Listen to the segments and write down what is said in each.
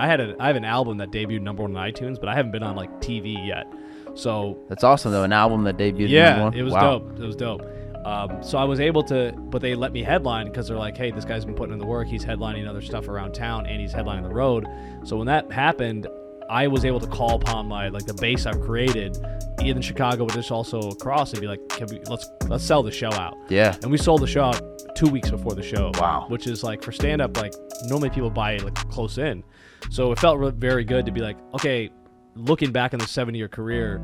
I had a I have an album that debuted number one on iTunes, but I haven't been on like TV yet. So That's awesome though. An album that debuted. yeah, number one? it was Wow. dope. It was dope. Um, so I was able to, but they let me headline because they're like, hey, this guy's been putting in the work. He's headlining other stuff around town, and he's headlining the road. So when that happened, I was able to call upon my like the base I've created in Chicago, but just also across, and be like, Can we, let's let's sell the show out. Yeah. And we sold the show out two weeks before the show. Wow. Which is like for stand up, like normally people buy like close in. So it felt very good to be like, okay, looking back on the seven year career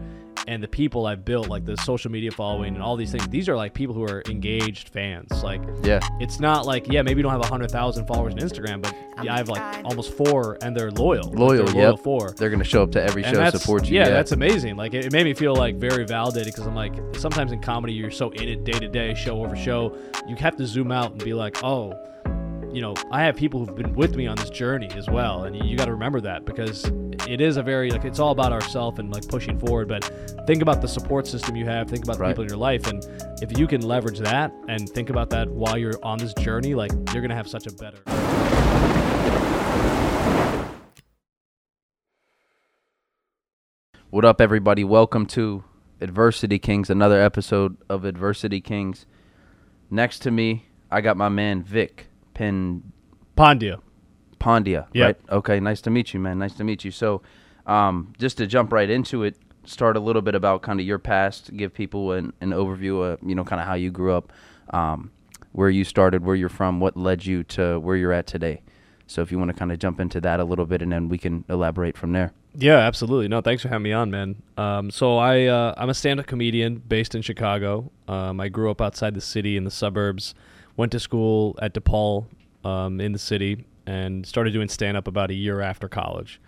and the people I've built, like the social media following and all these things, these are like people who are engaged fans. Like, Yeah. it's not like, yeah, maybe you don't have 100,000 followers on Instagram, but yeah, I have like almost four and they're loyal. Like, Loyal. they're Yep. loyal four They're gonna show up to every and show, that's, support you. Yeah, that's amazing. Like it, it made me feel like very validated because I'm like sometimes in comedy you're so in it day to day, show over show. You have to zoom out and be like, oh, you know, I have people who've been with me on this journey as well, and you, you got to remember that because it is a very like it's all about ourself and like pushing forward. But think about the support system you have. Think about the Right. people in your life, and if you can leverage that and think about that while you're on this journey, like you're gonna have such a better. What up, everybody? Welcome to Adversity Kings, another episode of Adversity Kings. Next to me, I got my man Vik Pen Pandya. Pandya. Yep. Right? Okay. Nice to meet you, man. Nice to meet you. So, um, just to jump right into it, start a little bit about kind of your past, give people an, an overview of you know kind of how you grew up, um, where you started, where you're from, what led you to where you're at today. So, if you want to kind of jump into that a little bit, and then we can elaborate from there. Yeah, absolutely. No, thanks for having me on, man. Um, so I uh, I'm a stand-up comedian based in Chicago. Um, I grew up outside the city in the suburbs. Went to school at DePaul um, in the city and started doing stand-up about a year after college.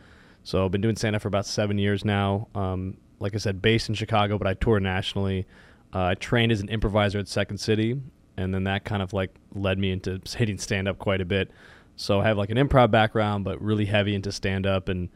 So I've been doing stand-up for about seven years now. Um, like I said, based in Chicago, but I tour nationally. Uh, I trained as an improviser at Second City, and then that kind of like led me into hitting stand-up quite a bit. So I have like an improv background, but really heavy into stand-up and.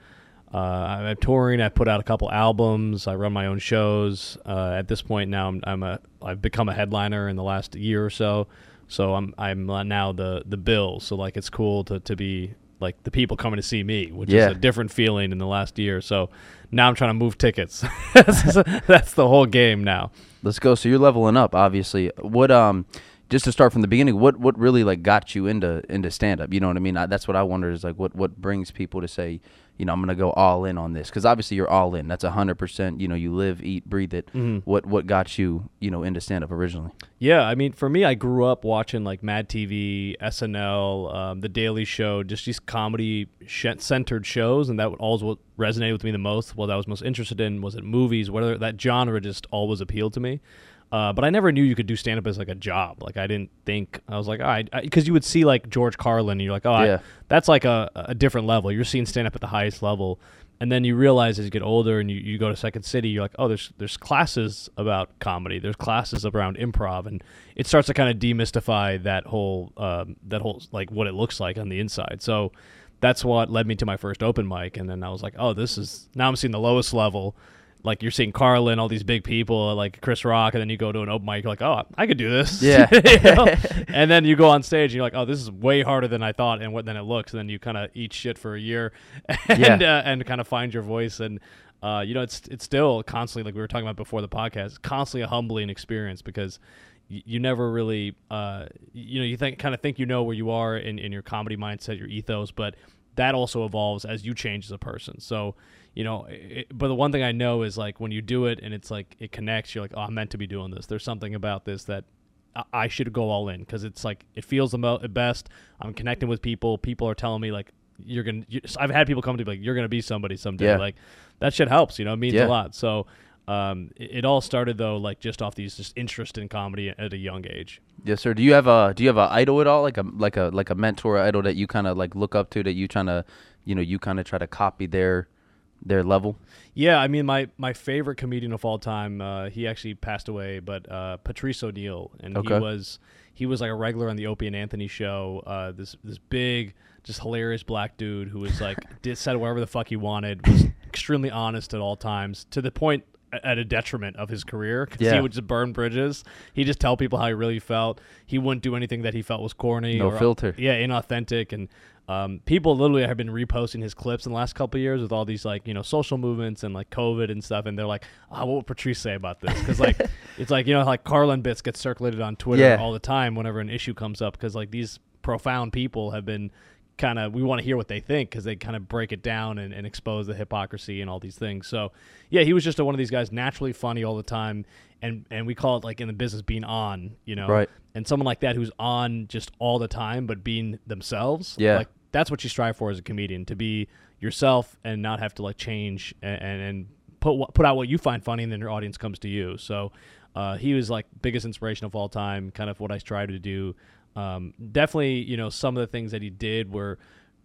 Uh, I'm touring. I put out a couple albums. I run my own shows. Uh, at this point now, I'm, I'm a I've become a headliner in the last year or so. So I'm I'm now the the bill. So like it's cool to to be like the people coming to see me, which Yeah. is a different feeling in the last year. So now I'm trying to move tickets. that's, that's the whole game now. Let's go. So you're leveling up, obviously. What um, just to start from the beginning, what what really like got you into into stand up? You know what I mean? I, that's what I wonder is like what what brings people to say, you know, I'm gonna go all in on this because obviously you're all in. That's a hundred percent. You know, you live, eat, breathe it. What what got you you know into stand up originally? Yeah, I mean, for me, I grew up watching like Mad TV, SNL, um, The Daily Show, just these comedy sh- centered shows, and that would always what resonated with me the most. What I was most interested in was it movies, whether that genre just always appealed to me. Uh, but I never knew you could do stand up as like a job. Like I didn't think I was like, all right, because you would see like George Carlin, and you're like, oh, I- Yeah. that's like a, a different level. You're seeing stand up at the highest level. And then you realize as you get older and you, you go to Second City, you're like, oh, there's there's classes about comedy. There's classes around improv, and it starts to kind of demystify that whole um, that whole like what it looks like on the inside. So that's what led me to my first open mic, and then I was like, oh, this is now I'm seeing the lowest level. Like you're seeing Carlin, all these big people like Chris Rock, and then you go to an open mic, you're like, oh, I could do this. Yeah. You know? and then you go on stage and you're like, oh, this is way harder than I thought, and what then it looks. And then you kind of eat shit for a year, and Yeah. uh, and kind of find your voice. And uh, you know, it's it's still constantly like we were talking about before the podcast, it's constantly a humbling experience because y- you never really, uh, you know, you think kind of think you know where you are in in your comedy mindset, your ethos, but that also evolves as you change as a person. So. You know, it, but the one thing I know is like when you do it and it's like it connects, you're like, oh, I'm meant to be doing this. There's something about this that I- I should go all in because it's like it feels the mo- best. I'm connecting with people. People are telling me like you're gonna. You, I've had people come to me like you're gonna be somebody someday. Yeah. Like that shit helps. You know, it means Yeah. a lot. So um, it, it all started though like just off these just interest in comedy at a young age. Yes, sir. Do you have a do you have a idol at all? Like a like a like a mentor idol that you kind of like look up to that you trying to you know you kind of try to copy their their level? Yeah, I mean my my favorite comedian of all time. Uh, he actually passed away, but uh, Patrice O'Neal, and Okay. he was he was like a regular on the Opie and Anthony show. Uh, this this big, just hilarious black dude who was like did said whatever the fuck he wanted, was extremely honest at all times, to the point at a detriment of his career because Yeah. he would just burn bridges. He just tell people how he really felt. He wouldn't do anything that he felt was corny No or filter. Yeah, inauthentic and. Um, people literally have been reposting his clips in the last couple of years with all these like you know social movements and like COVID and stuff, and they're like, oh, "What would Patrice say about this?" Because like it's like you know like Carlin bits get circulated on Twitter Yeah. all the time whenever an issue comes up because like these profound people have been kind of we want to hear what they think because they kind of break it down and, and expose the hypocrisy and all these things so yeah he was just a, one of these guys naturally funny all the time and and we call it like in the business being on you know Right. and someone like that who's on just all the time but being themselves Yeah. like that's what you strive for as a comedian to be yourself and not have to like change and and, and put what- put out what you find funny and then your audience comes to you so uh, he was like biggest inspiration of all time kind of what i strive to do um, definitely you know some of the things that he did were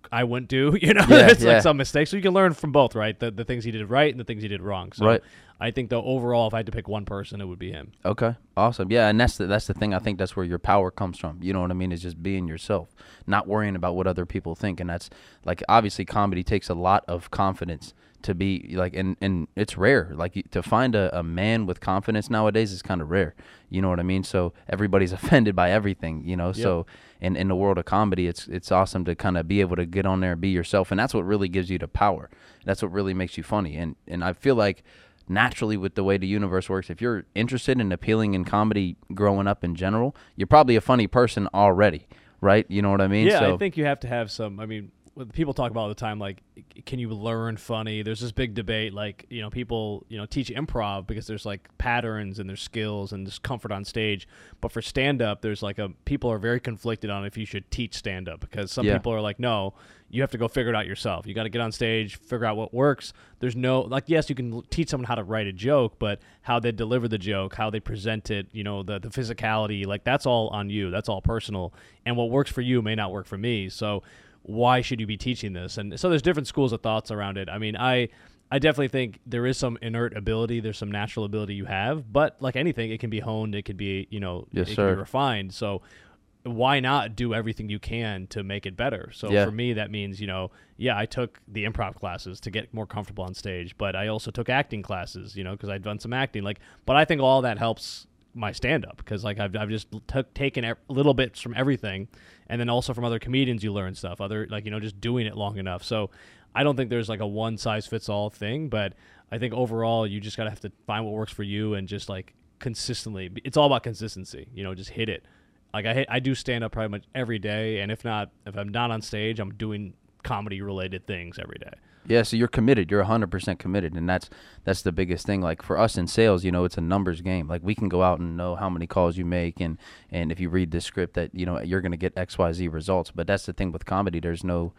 I wouldn't do, you know, Yeah, it's yeah. like some mistakes. So you can learn from both, right? The, the things he did right and the things he did wrong. So Right. I think though overall, if I had to pick one person, it would be him. Okay, awesome. Yeah, and that's the that's the thing. I think that's where your power comes from. You know what I mean? Is just being yourself, not worrying about what other people think. And that's like obviously comedy takes a lot of confidence to be like, and and it's rare. Like to find a, a man with confidence nowadays is kind of rare. You know what I mean? So everybody's offended by everything. You know, so in in the world of comedy, it's it's awesome to kind of be able to get on there and be yourself, and that's what really gives you the power. That's what really makes you funny. And and I feel like naturally with the way the universe works if you're interested in appealing in comedy growing up in general you're probably a funny person already right you know what i mean Yeah, so I think you have to have some. I mean, people talk about all the time, like, can you learn funny? There's this big debate, like, you know, people, you know, teach improv because there's like patterns and there's skills and there's comfort on stage. But for stand up, there's like a people are very conflicted on if you should teach stand up because some Yeah. people are like, no, you have to go figure it out yourself. You got to get on stage, figure out what works. There's no like, yes, you can teach someone how to write a joke, but how they deliver the joke, how they present it, you know, the the physicality, like that's all on you. That's all personal. And what works for you may not work for me. So why should you be teaching this? And so there's different schools of thoughts around it. I mean, I I definitely think there is some inert ability, there's some natural ability you have, but like anything, it can be honed, it could be, you know, Yes, it sir. can be refined. So why not do everything you can to make it better? So Yeah. for me, that means you know, yeah, I took the improv classes to get more comfortable on stage, but I also took acting classes, you know, because I'd done some acting. Like, but I think all that helps my stand up because like I've I've just took taken a little bits from everything, and then also from other comedians you learn stuff. Other like you know just doing it long enough. So I don't think there's like a one size fits all thing, but I think overall you just gotta have to find what works for you and just like consistently. It's all about consistency. You know, just hit it. Like I hit, I do stand up pretty much every day, and if not, if I'm not on stage, I'm doing comedy related things every day. Yeah, so you're committed. You're 100% committed, and that's that's the biggest thing. Like for us in sales, you know, it's a numbers game. Like we can go out and know how many calls you make, and and if you read the script, that you know you're gonna get X Y Z results. But that's the thing with comedy. There's no,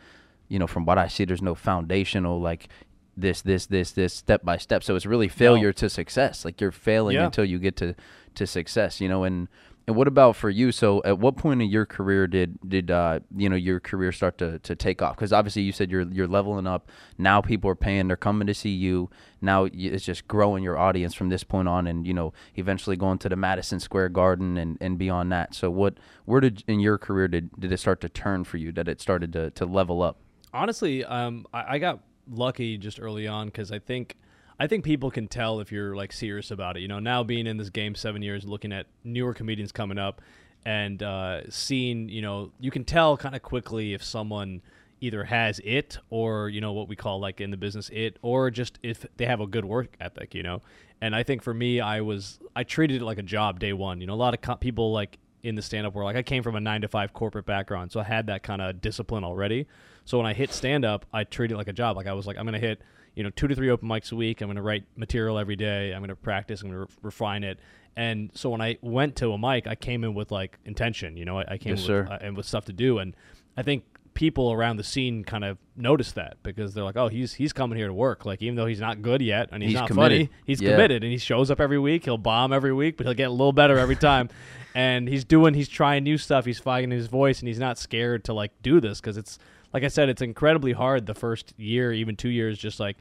you know, from what I see, there's no foundational like this, this, this, this step by step. So it's really failure to success. Like you're failing Yeah. until you get to to success. You know, and and what about for you? So, at what point in your career did did uh, you know your career start to, to take off? Because obviously, you said you're you're leveling up. Now people are paying; they're coming to see you. Now it's just growing your audience from this point on, and you know eventually going to the Madison Square Garden and, and beyond that. So, what where did in your career did, did it start to turn for you? That it started to, to level up? honestly, um, I, I got lucky just early on because I think I think people can tell if you're like serious about it. You know, now being in this game seven years, looking at newer comedians coming up, and uh, seeing, you know, you can tell kind of quickly if someone either has it or you know what we call like in the business it or just if they have a good work ethic you know? And i think for me i was i treated it like a job day one. You know a lot of co- people like in the stand up world like i came from a nine to five corporate background so i had that kind of discipline already. So when i hit stand up i treated it like a job. Like i was like i'm gonna hit you know two to three open mics a week. I'm gonna write material every day. I'm gonna practice. I'm gonna re- refine it. And so when i went to a mic i came in with like intention you know? I, I came Yes, with, uh, and with stuff to do. And i think people around the scene kind of notice that because they're like oh he's he's coming here to work. Like even though he's not good yet and he's, He's not committed. funny he's Yeah. committed. And he shows up every week. He'll bomb every week but he'll get a little better every time. And he's doing he's trying new stuff. He's finding his voice and he's not scared to like do this because it's like i said it's incredibly hard the first year even two years just like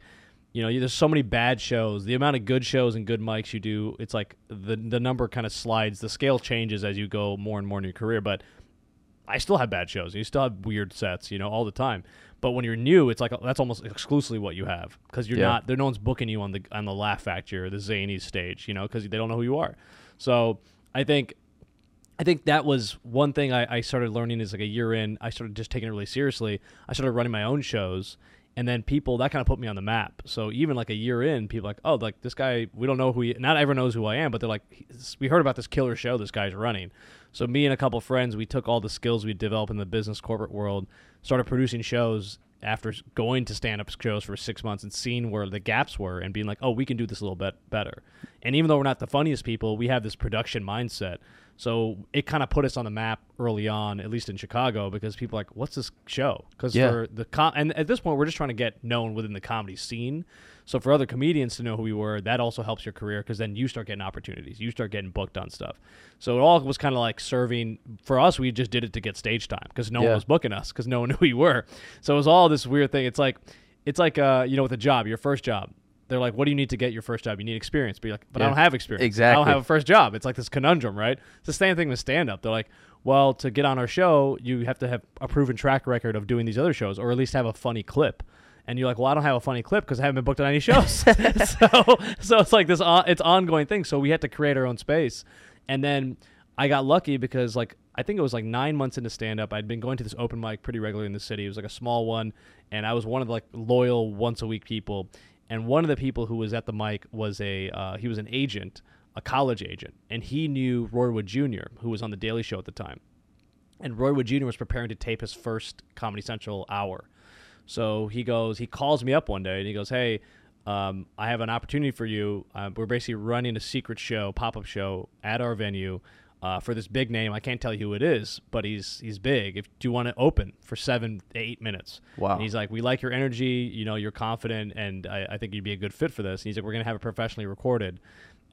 you know, there's so many bad shows. The amount of good shows and good mics you do, it's like the the number kind of slides. The scale changes as you go more and more in your career. But I still have bad shows. You still have weird sets, you know, all the time. But when you're new, it's like that's almost exclusively what you have because you're Yeah. not there. No one's booking you on the on the Laugh Factory or the Zany stage, you know, because they don't know who you are. So I think I think that was one thing I, I started learning is like a year in, I started just taking it really seriously. I started running my own shows, and then people that kind of put me on the map. So even like a year in, people like, oh, like this guy, we don't know who he. Not everyone knows who I am, but they're like, we heard about this killer show this guy's running. So me and a couple friends, we took all the skills we developed in the business corporate world, started producing shows after going to stand-up shows for six months and seeing where the gaps were and being like, oh, we can do this a little bit better. And even though we're not the funniest people, we have this production mindset. So it kind of put us on the map early on, at least in Chicago, because people are like, "What's this show?" Because Yeah. for the com- and at this point, we're just trying to get known within the comedy scene. So for other comedians to know who we were, that also helps your career because then you start getting opportunities, you start getting booked on stuff. So it all was kind of like serving for us. We just did it to get stage time because no Yeah. one was booking us because no one knew who we were. So it was all this weird thing. It's like it's like uh, you know with a job, your first job. They're like, what do you need to get your first job? You need experience. But you're like, but I don't have experience. I don't have a first job. It's like this conundrum, right? It's the same thing with stand up. They're like, well, to get on our show, you have to have a proven track record of doing these other shows, or at least have a funny clip. And you're like, well, I don't have a funny clip because I haven't been booked on any shows. so, so it's like this, on, it's ongoing thing. So we had to create our own space, and then I got lucky because like I think it was like nine months into stand up. I'd been going to this open mic pretty regularly in the city. It was like a small one, and I was one of the like loyal once a week people. And one of the people who was at the mic was a uh, he was an agent, a college agent, and he knew Roy Wood Jr., who was on the Daily Show at the time. And Roy Wood Jr. was preparing to tape his first Comedy Central hour. So he goes, he calls me up one day and he goes, Hey, um, I have an opportunity for you. Uh, we're basically running a secret show, pop up show at our venue uh, for this big name. I can't tell you who it is, but he's he's big. If do you want to open for seven, eight minutes? Wow. And he's like, we like your energy. You know, you're confident, and I, I think you'd be a good fit for this. And he's like, we're gonna have it professionally recorded.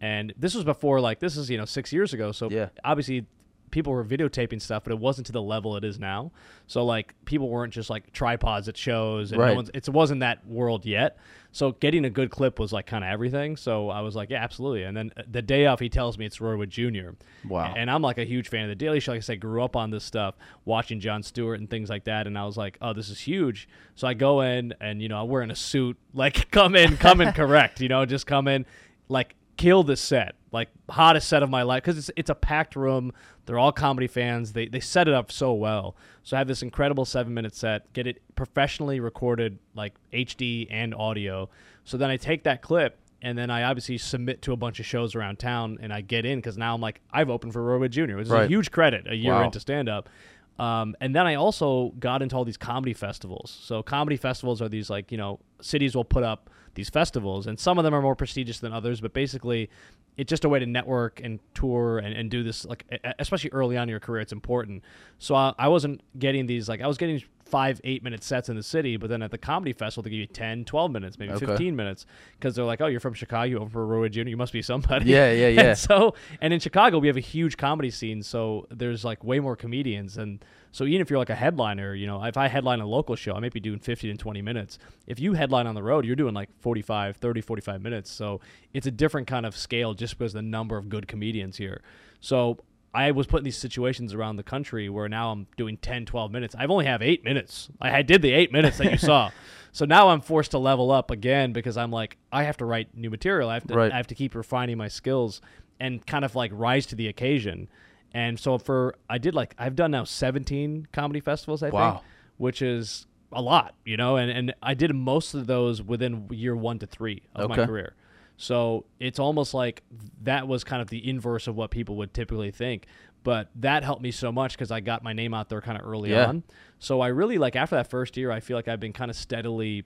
And this was before, like, this is you know six years ago. So Yeah. obviously people were videotaping stuff, but it wasn't to the level it is now. So like people weren't just like tripods at shows, and Right. no it wasn't that world yet. So getting a good clip was like kind of everything. So I was like, yeah, absolutely. And then uh, the day off, he tells me it's Roy Wood Jr. Wow. And I'm like a huge fan of the Daily Show. Like I said, grew up on this stuff, watching Jon Stewart and things like that. And I was like, oh, this is huge. So I go in and you know I'm wearing a suit, like come in, come in correct, you know, just come in, like kill this set, like hottest set of my life because it's it's a packed room. They're all comedy fans. They they set it up so well. So I have this incredible seven minute set, get it professionally recorded, like HD and audio. So then I take that clip and then I obviously submit to a bunch of shows around town, and I get in because now I'm like I've opened for Roy Wood Jr., which is a huge credit a year Wow. into stand up. Um, and then I also got into all these comedy festivals. So comedy festivals are these like you know cities will put up these festivals, and some of them are more prestigious than others. But basically, it's just a way to network and tour and, and do this like especially early on in your career. It's important. So I, I wasn't getting these like I was getting five eight minute sets in the city, but then at the comedy festival they give you 10, 12 minutes, maybe Okay. 15 minutes because they're like, oh, you're from Chicago, over for Roy Jr., you must be somebody. Yeah, yeah, yeah. And so and in Chicago we have a huge comedy scene, so there's like way more comedians and so even if you're like a headliner, you know, if I headline a local show, I might be doing 50 to 20 minutes. If you headline on the road, you're doing like 45, 30, 45 minutes. So it's a different kind of scale just because the number of good comedians here. So I was put in these situations around the country where now I'm doing 10, 12 minutes. I've only have eight minutes. I, I did the eight minutes that you saw. So now I'm forced to level up again because I'm like, I have to write new material. I have to, Right. I have to keep refining my skills and kind of like rise to the occasion. And so for, I did like, I've done now 17 comedy festivals, I Wow. think, which is a lot, you know, and, and I did most of those within year one to three of my Okay. career. So it's almost like that was kind of the inverse of what people would typically think. But that helped me so much because I got my name out there kind of early Yeah. on. So I really like after that first year, I feel like I've been kind of steadily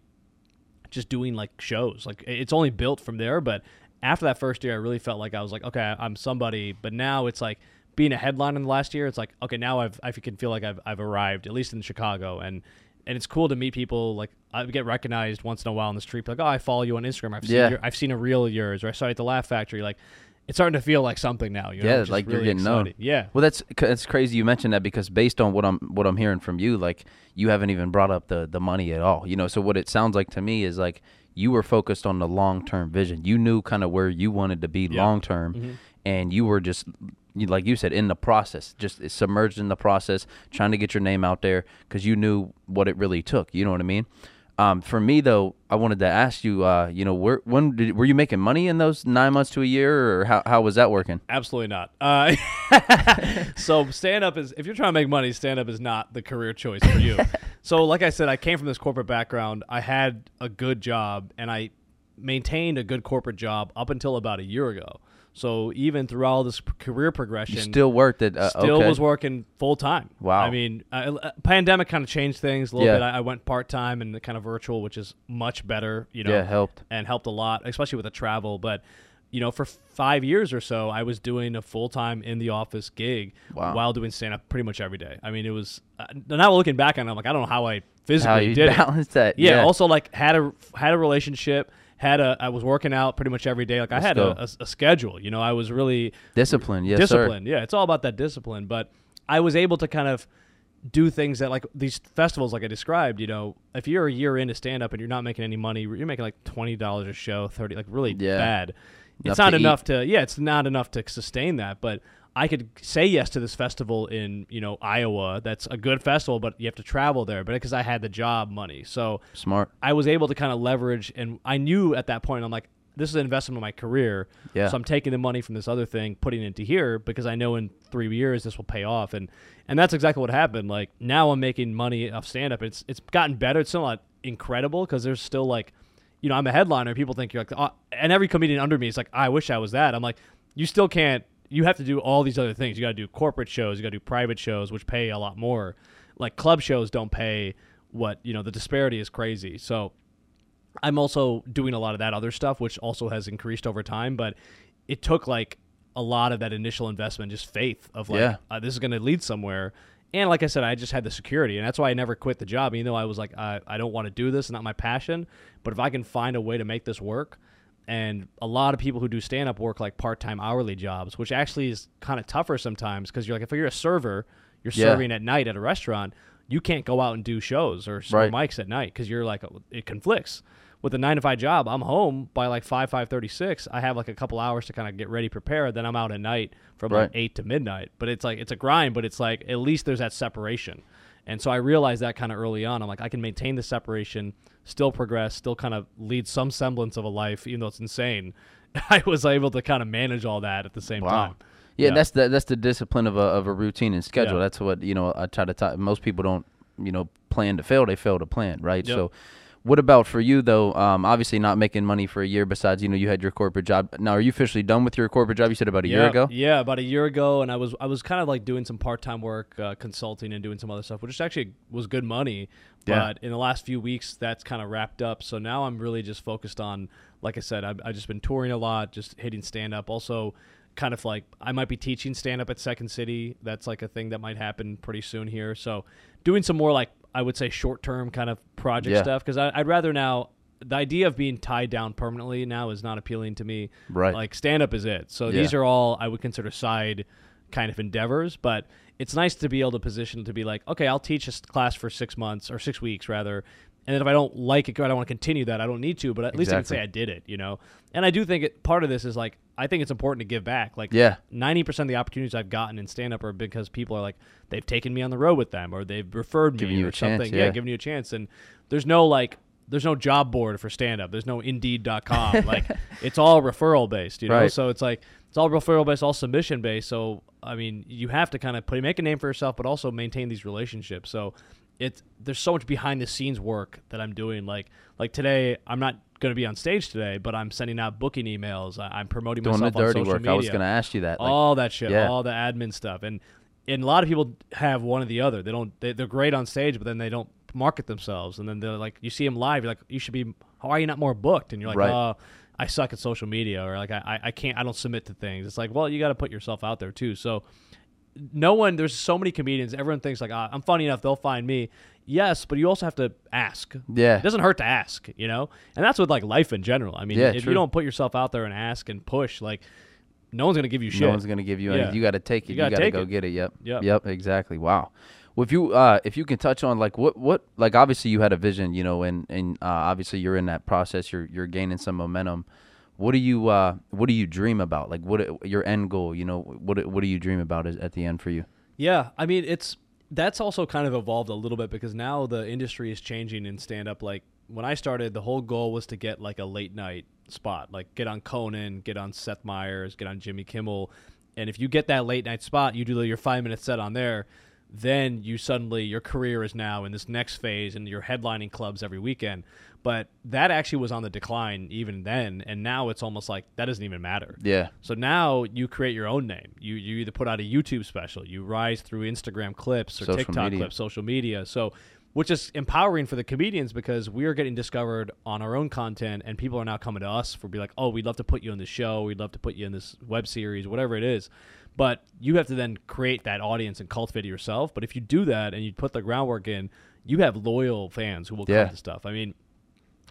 just doing like shows. Like it's only built from there. But after that first year, I really felt like I was like, okay, I'm somebody. But now it's like being a headline in the last year. It's like, okay, now I've I can feel like I've I've arrived at least in Chicago and. And it's cool to meet people. Like I get recognized once in a while on the street. Like, oh, I follow you on Instagram. I've seen Yeah. your, I've seen a reel of yours, or I saw you at the Laugh Factory. Like, it's starting to feel like something now. You know, Yeah, like you're getting known. Yeah, Well, that's that's crazy. You mentioned that because based on what I'm what I'm hearing from you, like you haven't even brought up the the money at all. You know, so what it sounds like to me is like you were focused on the long term vision. You knew kind of where you wanted to be Yeah. long term, Mhm. and you were just like you said, in the process, just submerged in the process, trying to get your name out there because you knew what it really took. You know what I mean? Um, for me though, I wanted to ask you, uh, you know, where, when did, were you making money in those nine months to a year, or how, how was that working? Absolutely not. Uh, so stand up is if you're trying to make money, stand up is not the career choice for you. so like I said, I came from this corporate background. I had a good job, and I maintained a good corporate job up until about a year ago. So even through all this career progression, You still worked at uh, still okay. was working full time. Wow. I mean, uh, uh, pandemic kind of changed things a little Yeah. bit. I, I went part time and kind of virtual, which is much better. You know, Yeah, helped. and helped a lot, especially with the travel. But you know, for five years or so, I was doing a full time in the office gig Wow. while doing stand up pretty much every day. I mean, it was uh, now looking back on it, I'm like, I don't know how I physically How did it. that? Yeah, Also, like had a had a relationship. Had a I was working out pretty much every day. Like I Let's had a, a, a schedule. You know, I was really disciplined. Yes, sir. discipline. Yeah, it's all about that discipline. But I was able to kind of do things that like these festivals, like I described. You know, if you're a year into stand up and you're not making any money, you're making like twenty dollars a show, thirty, like really Yeah. bad. Enough it's not to eat. enough to yeah, it's not enough to sustain that. But I could say yes to this festival in you know Iowa. That's a good festival, but you have to travel there. But because I had the job money, so Smart. I was able to kind of leverage, and I knew at that point, I'm like, this is an investment in my career. Yeah. So I'm taking the money from this other thing, putting it into here because I know in three years this will pay off, and and that's exactly what happened. Like now I'm making money off stand up. It's it's gotten better. It's still not incredible because there's still like, you know, I'm a headliner. People think you're like, oh, and every comedian under me is like, I wish I was that. I'm like, you still can't. You have to do all these other things. You got to do corporate shows. You got to do private shows, which pay a lot more. Like club shows don't pay what you know. The disparity is crazy. So I'm also doing a lot of that other stuff, which also has increased over time. But it took like a lot of that initial investment, just faith of like, Yeah. uh, this is going to lead somewhere. And like I said, I just had the security, and that's why I never quit the job, even though I was like, I, I don't want to do this, not my passion. But if I can find a way to make this work, and a lot of people who do stand up work like part time hourly jobs, which actually is kind of tougher sometimes because you're like, if you're a server, you're Yeah. serving at night at a restaurant, you can't go out and do shows or, Right. mics at night because you're like, it conflicts. With a nine to five job, I'm home by like five five thirty six. I have like a couple hours to kind of get ready, prepare. Then I'm out at night from Right. like eight to midnight. But it's like it's a grind, but it's like at least there's that separation. And so I realized that kind of early on. I'm like, I can maintain the separation, still progress, still kind of lead some semblance of a life, even though it's insane. I was able to kind of manage all that at the same Wow. time. Yeah, that's the that's the discipline of a of a routine and schedule. Yeah. That's what you know. I try to talk. Most people don't you know plan to fail; they fail to plan, right? Yep. So, what about for you though? Um, obviously not making money for a year. Besides, you know, you had your corporate job. Now, are you officially done with your corporate job? You said about a year ago. Yeah, about a year ago, and I was I was kind of like doing some part time work, uh, consulting and doing some other stuff, which actually was good money. Yeah. But in the last few weeks, that's kind of wrapped up. So now I'm really just focused on, like I said, I've, I've just been touring a lot, just hitting stand up. Also, kind of like I might be teaching stand up at Second City. That's like a thing that might happen pretty soon here. So doing some more like I would say short term kind of project Yeah. stuff because I'd rather now. The idea of being tied down permanently now is not appealing to me. Right. Like stand up is it. So Yeah. these are all I would consider side kind of endeavors, but it's nice to be able to position to be like, okay, I'll teach this class for six months or six weeks rather. And then if I don't like it, I don't want to continue that, I don't need to, but at least I can say I did it, you know? And I do think it, part of this is like, I think it's important to give back. Like, Yeah. 90% of the opportunities I've gotten in stand up are because people are like, they've taken me on the road with them or they've referred me Giving or a chance, something. yeah. giving you a chance. And there's no like, there's no job board for stand up. There's no indeed.com. like, it's all referral based, you know? Right. So it's like, it's all referral based, all submission based. So, I mean, you have to kind of put, make a name for yourself, but also maintain these relationships. So, it's there's so much behind the scenes work that I'm doing. Like like today, I'm not going to be on stage today, but I'm sending out booking emails. I, I'm promoting Doing the myself on dirty social work. media. I was going to ask you that. Like, all that shit, yeah. all the admin stuff, and and a lot of people have one or the other. They don't. They, they're great on stage, but then they don't market themselves. And then they're like, you see them live, you're like, you should be. How are you not more booked? And you're like, Right. oh. I suck at social media, or like I, I- can't, I don't submit to things. It's like, well, you got to put yourself out there too. So, no one there's so many comedians everyone thinks like ah, i'm funny enough they'll find me yes but you also have to ask Yeah. it doesn't hurt to ask you know and that's with like life in general i mean Yeah, if true. you don't put yourself out there and ask and push like no one's gonna give you shit No one's gonna give you. Yeah. You got to take it. You You, gotta got to go it. get it. Yep. Yep. Yep. Exactly. Wow. Well, if you uh, if you can touch on like what what like obviously you had a vision, you know, and and uh, obviously you're in that process. You're you're gaining some momentum. what do you uh, what do you dream about? Like what your end goal? You know, what what do you dream about is at the end for you? Yeah, I mean it's that's also kind of evolved a little bit because now the industry is changing in stand up. Like when I started, the whole goal was to get like a late night spot, like get on Conan, get on Seth Meyers, get on Jimmy Kimmel, and if you get that late night spot, you do your five minute set on there then you suddenly your career is now in this next phase and you're headlining clubs every weekend. But that actually was on the decline even then and now it's almost like that doesn't even matter. Yeah. So now you create your own name. You you either put out a youtube special you rise through instagram clips or social tiktok media. clips social media. So which is empowering for the comedians because we are getting discovered on our own content and people are now coming to us for be like oh we'd love to put you on the show. We'd love to put you in this web series whatever it is but you have to then create that audience and cultivate it yourself. But if you do that and you put the groundwork in, you have loyal fans who will yeah. come to stuff. I mean,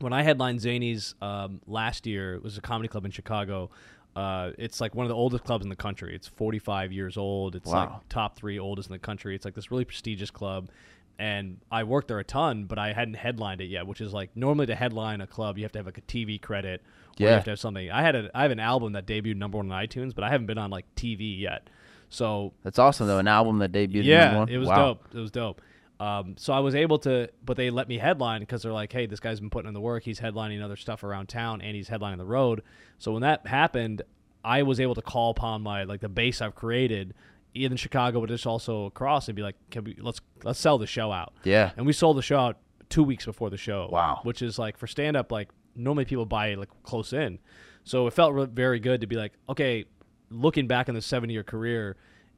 when I headlined Zanies um, last year, it was a comedy club in Chicago. Uh, it's like one of the oldest clubs in the country. It's 45 years old. It's wow. like top three oldest in the country. It's like this really prestigious club. And I worked there a ton, but I hadn't headlined it yet, which is like normally to headline a club, you have to have like a TV credit yeah. you have to have something. I had a I have an album that debuted number one on iTunes, but I haven't been on like TV yet. So that's awesome though. An album that debuted. Number one. Yeah, it was wow. dope. It was dope. Um, so I was able to, but they let me headline because they're like, hey, this guy's been putting in the work. He's headlining other stuff around town, and he's headlining the road. So when that happened, I was able to call upon my like the base I've created in Chicago, but just also across, and be like, can we let's let's sell the show out. Yeah. And we sold the show out two weeks before the show. Wow. Which is like for stand up, like normally people buy like close in. So it felt re- very good to be like, okay, looking back on the seven year career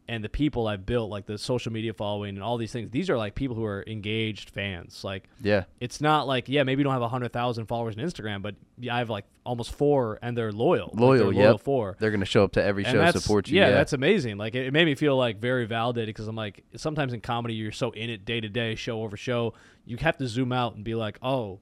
and the people I've built, like the social media following and all these things, these are like people who are engaged fans. Like, yeah, it's not like, yeah, maybe you don't have a hundred thousand followers on Instagram, but I have like almost four, and they're loyal. Loyal, like yeah. Loyal four. They're gonna show up to every and show, support you. Yeah, yeah, that's amazing. Like, it, it made me feel like very validated because I'm like, sometimes in comedy, you're so in it day to day, show over show, you have to zoom out and be like, oh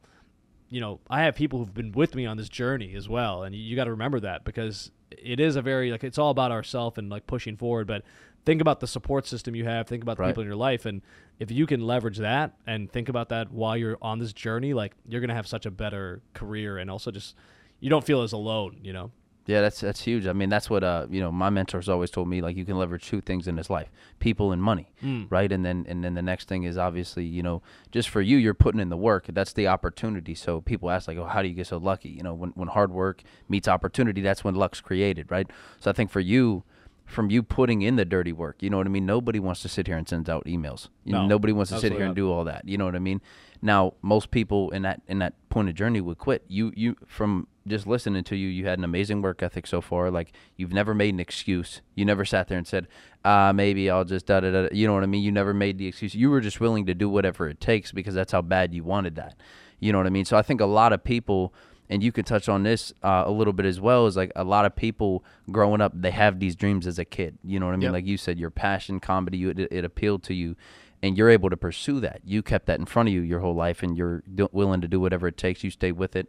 you know, I have people who've been with me on this journey as well, and you, you got to remember that because it is a very like it's all about ourself and like pushing forward. But think about the support system you have. Think about the right. people in your life, and if you can leverage that and think about that while you're on this journey, like you're gonna have such a better career, and also just you don't feel as alone. You know. Yeah, that's that's huge. I mean, that's what uh, you know, my mentors always told me like you can leverage two things in this life: people and money, mm. right? And then and then the next thing is obviously, you know, just for you, you're putting in the work. That's the opportunity. So people ask like, "Oh, how do you get so lucky?" You know, when when hard work meets opportunity, that's when luck's created, right? So I think for you, from you putting in the dirty work. You know what I mean? Nobody wants to sit here and send out emails. You no, know, nobody wants to sit here not. and do all that. You know what I mean? Now, most people in that in that point of journey would quit. You you from just listening to you, you had an amazing work ethic so far. Like you've never made an excuse. You never sat there and said, "Ah, uh, maybe I'll just da da da." You know what I mean? You never made the excuse. You were just willing to do whatever it takes because that's how bad you wanted that. You know what I mean? So I think a lot of people, and you could touch on this uh, a little bit as well, is like a lot of people growing up, they have these dreams as a kid. You know what I mean? Yep. Like you said, your passion, comedy, you, it, it appealed to you and you're able to pursue that. You kept that in front of you your whole life, and you're do- willing to do whatever it takes. You stay with it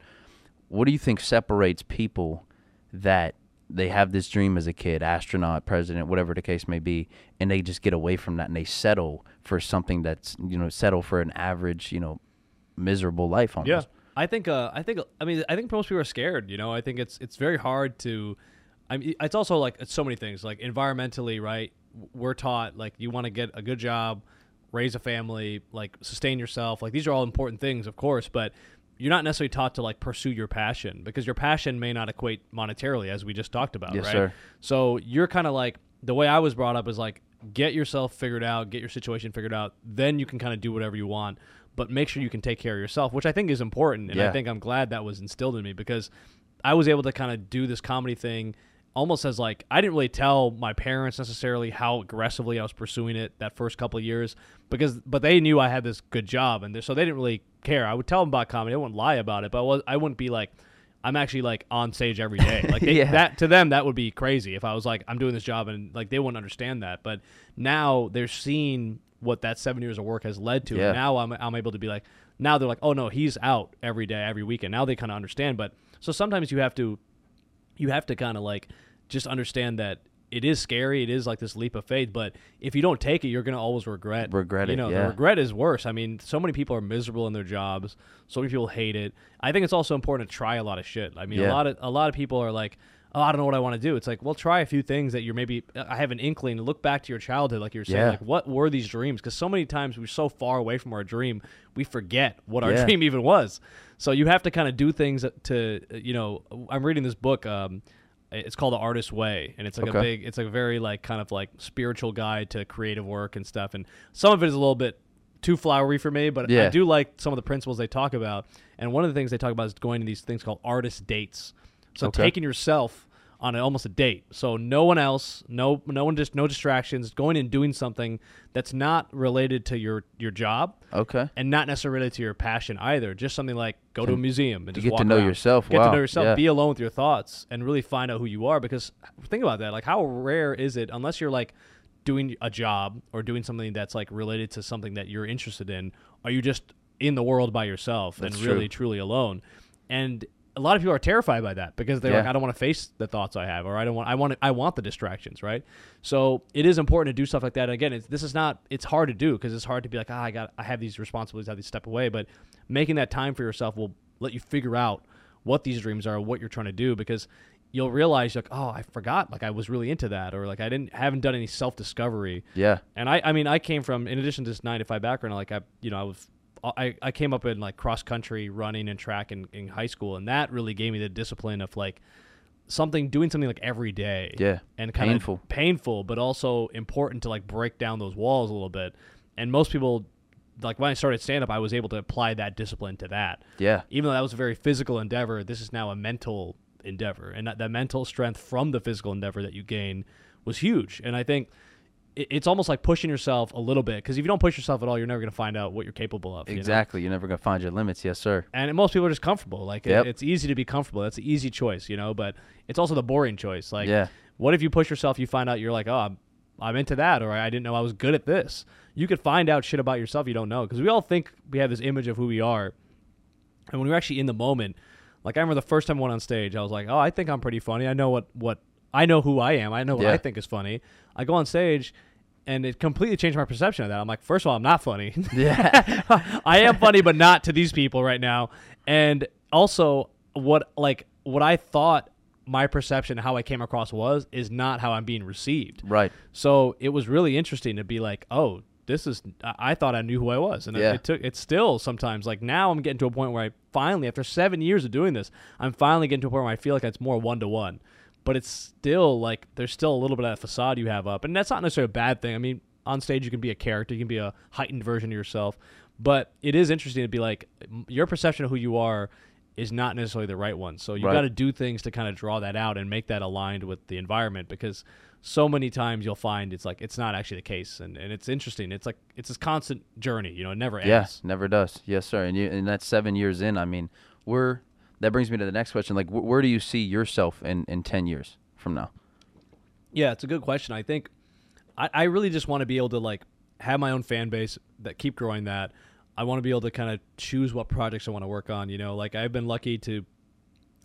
what do you think separates people that they have this dream as a kid, astronaut, president, whatever the case may be, and they just get away from that and they settle for something that's you know settle for an average, you know, miserable life almost. Yeah, I think. Uh, I think. I mean, I think most people are scared. You know, I think it's it's very hard to. I mean, it's also like it's so many things. Like environmentally, right? We're taught like you want to get a good job, raise a family, like sustain yourself. Like these are all important things, of course, but you're not necessarily taught to like pursue your passion because your passion may not equate monetarily as we just talked about, yes, right? Sir. So you're kind of like the way I was brought up is like get yourself figured out, get your situation figured out, then you can kind of do whatever you want, but make sure you can take care of yourself, which I think is important and yeah. I think I'm glad that was instilled in me because I was able to kind of do this comedy thing almost as like I didn't really tell my parents necessarily how aggressively I was pursuing it that first couple of years because but they knew I had this good job and so they didn't really care. I would tell them about comedy. I wouldn't lie about it, but I, was, I wouldn't be like I'm actually like on stage every day. Like they, yeah. that to them that would be crazy if I was like I'm doing this job and like they wouldn't understand that. But now they're seeing what that 7 years of work has led to. Yeah. And now I'm I'm able to be like now they're like, "Oh no, he's out every day, every weekend." Now they kind of understand, but so sometimes you have to you have to kind of like just understand that it is scary. It is like this leap of faith, but if you don't take it, you're gonna always regret. Regret it. you know, yeah. the regret is worse. I mean, so many people are miserable in their jobs. So many people hate it. I think it's also important to try a lot of shit. I mean, a lot of a lot of people are like, oh, I don't know what I want to do. It's like, well, try a few things that you're maybe. I have an inkling. Look back to your childhood, like you were saying. Yeah. Like, what were these dreams? Because so many times we're so far away from our dream, we forget what our Yeah. dream even was. So you have to kind of do things to, you know. I'm reading this book. Um, it's called The Artist's Way, and it's like a big. It's like a very like kind of like spiritual guide to creative work and stuff. And some of it is a little bit too flowery for me, but I do like some of the principles they talk about. And one of the things they talk about is going to these things called artist dates. So Okay. taking yourself on a, almost a date. So no one else, no no one just no distractions, going and doing something that's not related to your your job Okay. and not necessarily to your passion either. Just something like go to a museum and just get to know around. yourself. Get Wow. to know yourself. Yeah. Be alone with your thoughts and really find out who you are. Because think about that. Like, how rare is it? Unless you're like doing a job or doing something that's like related to something that you're interested in, are you just in the world by yourself That's and really true. truly alone? And a lot of people are terrified by that because they're Yeah. like, I don't want to face the thoughts I have, or I don't want, I want, I want the distractions, right? So it is important to do stuff like that. And again, it's, this is not, it's hard to do because it's hard to be like, ah, I got, I have these responsibilities, I have to step away. But making that time for yourself will let you figure out what these dreams are, what you're trying to do, because you'll realize like, oh, I forgot, like I was really into that, or like I didn't, haven't done any self discovery. Yeah. And I, I mean, I came from, in addition to this nine to five background, like I, you know, I was, I, I came up in like cross country running and track in, in high school, and that really gave me the discipline of like something, doing something like every day. Yeah. And kind Painful. of painful, but also important to like break down those walls a little bit. And most people, like when I started stand up, I was able to apply that discipline to that. Yeah. Even though that was a very physical endeavor, this is now a mental endeavor, and that, that mental strength from the physical endeavor that you gain was huge. And I think it's almost like pushing yourself a little bit because if you don't push yourself at all, you're never going to find out what you're capable of. you know? Exactly. You're never gonna find your limits. Yes, sir. And most people are just comfortable. Like Yep. it's easy to be comfortable. That's an easy choice, you know. But it's also the boring choice. Like, Yeah. what if you push yourself? You find out you're like, oh, I'm, I'm into that, or I didn't know I was good at this. You could find out shit about yourself you don't know because we all think we have this image of who we are, and when we're actually in the moment, like I remember the first time I went on stage, I was like, oh, I think I'm pretty funny. I know what what I know who I am. I know what Yeah. I think is funny. I go on stage. And it completely changed my perception of that. I'm like, first of all, I'm not funny. Yeah. I am funny, but not to these people right now. And also, what like what I thought my perception, how I came across was, is not how I'm being received. right. So it was really interesting to be like, oh, this is. I thought I knew who I was, and it- it took. It's still sometimes like now I'm getting to a point where I finally, after seven years of doing this, I'm finally getting to a point where I feel like it's more one to one. But it's still like there's still a little bit of that facade you have up, and that's not necessarily a bad thing. I mean, on stage you can be a character, you can be a heightened version of yourself, but it is interesting to be like your perception of who you are is not necessarily the right one. So you Right. got to do things to kind of draw that out and make that aligned with the environment because so many times you'll find it's like it's not actually the case and, and it's interesting. It's like it's this constant journey, you know, it never Yeah. ends. Never does. Yes, sir. And you and that's seven years in. I mean, we're that brings me to the next question. Like, wh- where do you see yourself in in ten years from now? Yeah, it's a good question. I think I, I really just want to be able to like have my own fan base that keep growing that. I want to be able to kind of choose what projects I want to work on. You know, like I've been lucky to,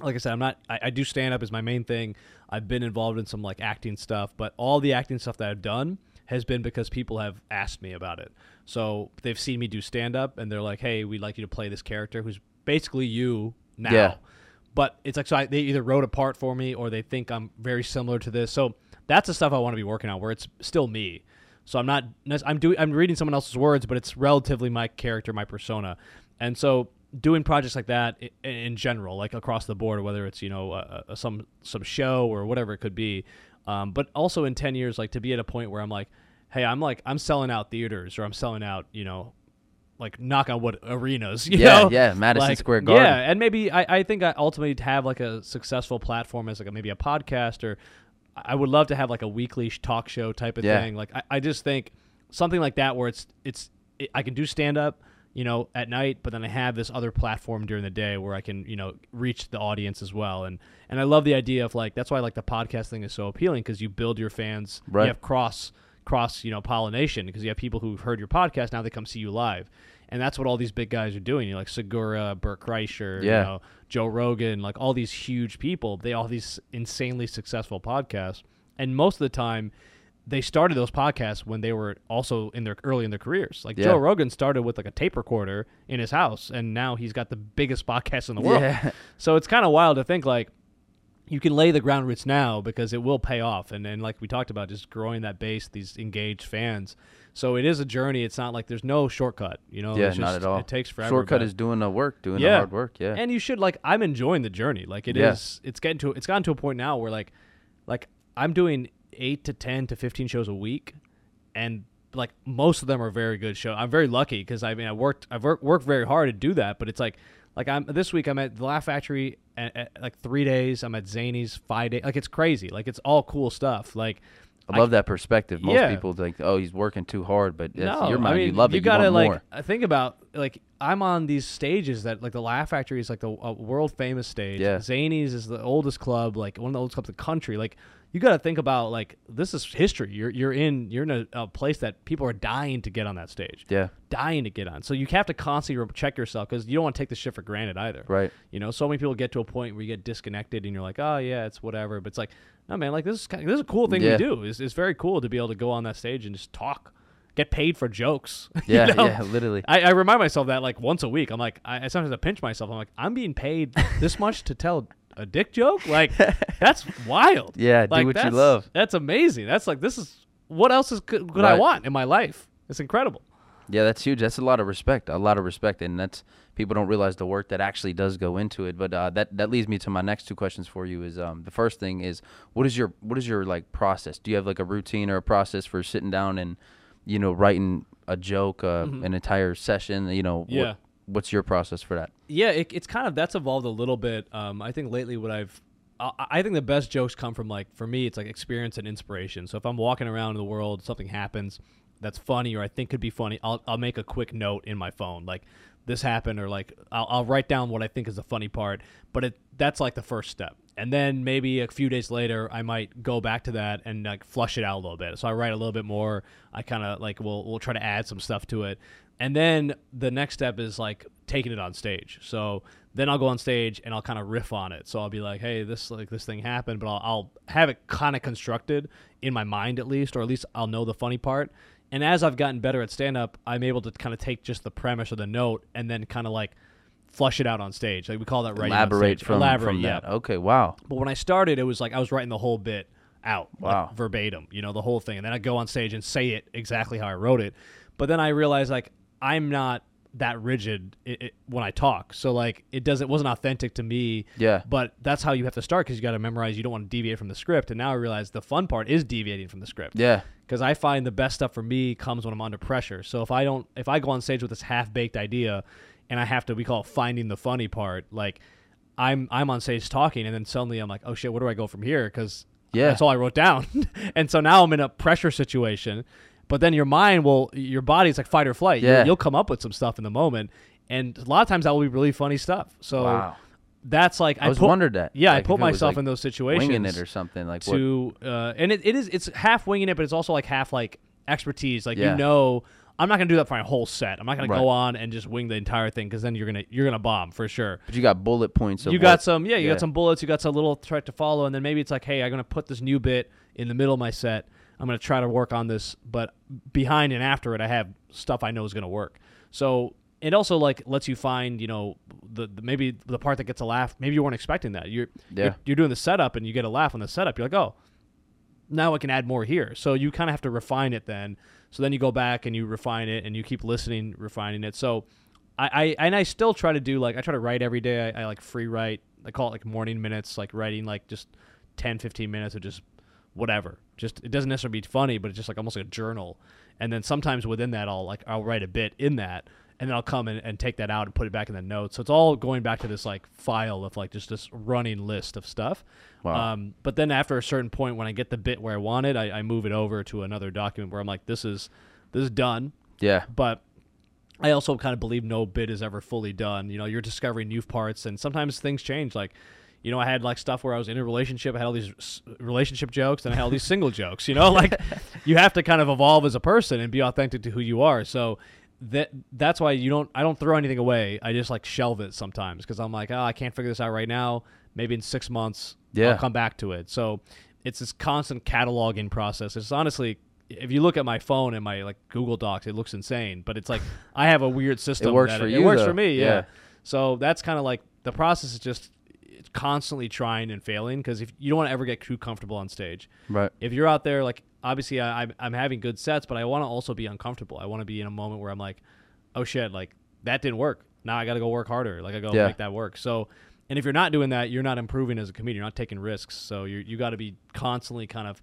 like I said, I'm not. I, I do stand up as my main thing. I've been involved in some like acting stuff, but all the acting stuff that I've done has been because people have asked me about it. So they've seen me do stand up, and they're like, "Hey, we'd like you to play this character who's basically you now." Yeah. But it's like so I, they either wrote a part for me or they think I'm very similar to this. So that's the stuff I want to be working on, where it's still me. So I'm not. I'm doing. I'm reading someone else's words, but it's relatively my character, my persona, and so doing projects like that in, general, like across the board, whether it's you know uh, uh, some some show or whatever it could be, um, but also in ten years, like to be at a point where I'm like, hey, I'm like I'm selling out theaters or I'm selling out, you know, like knock on wood arenas. You Yeah, know? yeah, Madison Like, Square Garden. Yeah, and maybe I, I think I ultimately have like a successful platform as like a, maybe a podcast or I would love to have like a weekly talk show type of Yeah. thing. Like I, I just think something like that where it's it's it, I can do stand up, you know, at night, but then I have this other platform during the day where I can you know reach the audience as well. And and I love the idea of like that's why like the podcast thing is so appealing because you build your fans. Right. You have cross cross you know pollination because you have people who've heard your podcast now they come see you live. And that's what all these big guys are doing. You know, like Segura, Bert Kreischer, Yeah. you know, Joe Rogan, like all these huge people. They all have these insanely successful podcasts, and most of the time they started those podcasts when they were also in their early in their careers. Like Yeah. Joe Rogan started with like a tape recorder in his house, and now he's got the biggest podcast in the world. Yeah. So it's kind of wild to think like you can lay the ground roots now because it will pay off, and and like we talked about, just growing that base, these engaged fans. So it is a journey. It's not like there's no shortcut. You know, yeah, It's not at all. It takes forever. Shortcut but- is doing the work, doing the hard work. Yeah. and you should like I'm enjoying the journey. Like it is, Yeah. it's getting to it's gotten to a point now where like like I'm doing eight to ten to fifteen shows a week, and like most of them are very good shows. I'm very lucky because I mean I worked I've worked, worked very hard to do that, but it's like like I'm this week I'm at the Laugh Factory at, at, like three days. I'm at Zanies five days. Like it's crazy. Like it's all cool stuff. Like I love that perspective. Most Yeah. people think, "Oh, he's working too hard," but no, your mind. I mean, you love it. You gotta like more. think about like I'm on these stages that like the Laugh Factory is like the uh, world famous stage. Yeah. Zanies is the oldest club, like one of the oldest clubs in the country. Like you got to think about like this is history. You're you're in you're in a, a place that people are dying to get on that stage. Yeah. Dying to get on. So you have to constantly check yourself because you don't want to take this shit for granted either. Right. You know, so many people get to a point where you get disconnected and you're like, oh yeah, it's whatever. But it's like, no man, like this is kind of, this is a cool thing Yeah. we do. It's, it's very cool to be able to go on that stage and just talk, get paid for jokes. you Yeah. know? Yeah. Literally. I, I remind myself that like once a week. I'm like, I, I sometimes I pinch myself. I'm like, I'm being paid this much to tell a dick joke. Like, that's wild. Yeah, do what you love. That's amazing. That's like this is what else is could, could I want in my life? It's incredible. Yeah, that's huge. That's a lot of respect. A lot of respect, and that's people don't realize the work that actually does go into it. But uh, that that leads me to my next two questions for you. Is um, the first thing is what is your what is your like process? Do you have like a routine or a process for sitting down and you know writing a joke, uh, an entire session? You know, what- Mm-hmm. Yeah. What's your process for that? Yeah, it, it's kind of that's evolved a little bit. Um, I think lately what I've I, think the best jokes come from like for me it's like experience and inspiration. So if I'm walking around in the world, something happens that's funny or I think could be funny, I'll I'll make a quick note in my phone like this happened or like I'll, I'll write down what I think is the funny part. But it that's like the first step. And then maybe a few days later, I might go back to that and like flush it out a little bit. So I write a little bit more. I kind of like we'll we'll try to add some stuff to it. And then the next step is like taking it on stage. So then I'll go on stage and I'll kind of riff on it. So I'll be like, "Hey, this like this thing happened," but I'll, I'll have it kind of constructed in my mind at least, or at least I'll know the funny part. And as I've gotten better at stand up, I'm able to kind of take just the premise or the note and then kind of like flush it out on stage. Like we call that writing Elaborate from, Elaborate, from yeah. that. Okay, wow. But when I started, it was like I was writing the whole bit out, Wow. like verbatim, you know, the whole thing, and then I go on stage and say it exactly how I wrote it. But then I realized like I'm not that rigid i i when I talk, so like it doesn't wasn't authentic to me. Yeah. But that's how you have to start because you got to memorize. You don't want to deviate from the script. And now I realize the fun part is deviating from the script Yeah. because I find the best stuff for me comes when I'm under pressure. So if I don't, if I go on stage with this half baked idea, and I have to, we call it finding the funny part. Like I'm I'm on stage talking, and then suddenly I'm like, oh shit, where do I go from here? Because Yeah. that's all I wrote down. and so now I'm in a pressure situation. But then your mind will, your body's like fight or flight. You'll- Yeah. You'll, come up with some stuff in the moment, and a lot of times that will be really funny stuff. So Wow. that's like I was put, wondered that. Yeah, Like, I put myself like, in those situations Winging it or something like what? to uh, and it, it is it's half winging it but it's also like half like expertise like Yeah. you know i'm not gonna do that for my whole set i'm not gonna Right. go on and just wing the entire thing because then you're gonna you're gonna bomb for sure But you got bullet points. Of you got what- some yeah you yeah. got some bullets you got some little threat to follow and then maybe it's like hey i'm gonna put this new bit in the middle of my set i'm gonna try to work on this but behind and after it i have stuff i know is gonna work so it also like lets you find you know the, the maybe the part that gets a laugh maybe you weren't expecting that you're, Yeah. you're you're doing the setup and you get a laugh on the setup you're like oh now I can add more here. So you kind of have to refine it then. So then you go back and you refine it and you keep listening, refining it. So I, I and I still try to do like I try to write every day. I, I like free write. I call it like morning minutes, like writing like just 10, 15 minutes of just whatever. Just it doesn't necessarily be funny, but it's just like almost like a journal. And then sometimes within that I'll like I'll write a bit in that and then I'll come and, and take that out and put it back in the notes. So it's all going back to this like file of like just this running list of stuff. Wow. Um, but then after a certain point, when I get the bit where I want it, I, I move it over to another document where I'm like, this is this is done. Yeah. But I also kind of believe no bit is ever fully done. You know, you're discovering new parts, and sometimes things change. Like, you know, I had like stuff where I was in a relationship, I had all these relationship jokes, and I had all these single jokes. You know, like you have to kind of evolve as a person and be authentic to who you are. So that that's why you don't. I don't throw anything away. I just like shelve it sometimes because I'm like, oh, I can't figure this out right now. Maybe in six months, Yeah. I'll come back to it. So it's this constant cataloging process. It's honestly if you look at my phone and my like Google Docs, it looks insane. But it's like I have a weird system. It works for it, you, It works though. for me. Yeah. Yeah. So that's kind of like the process is just constantly trying and failing because if you don't want to ever get too comfortable on stage. Right. If you're out there, like obviously I, I'm I'm having good sets, but I want to also be uncomfortable. I want to be in a moment where I'm like, oh shit, like that didn't work. Now I got to go work harder. Like I go Yeah. make that work. So. And if you're not doing that, you're not improving as a comedian. You're not taking risks. So you you got to be constantly kind of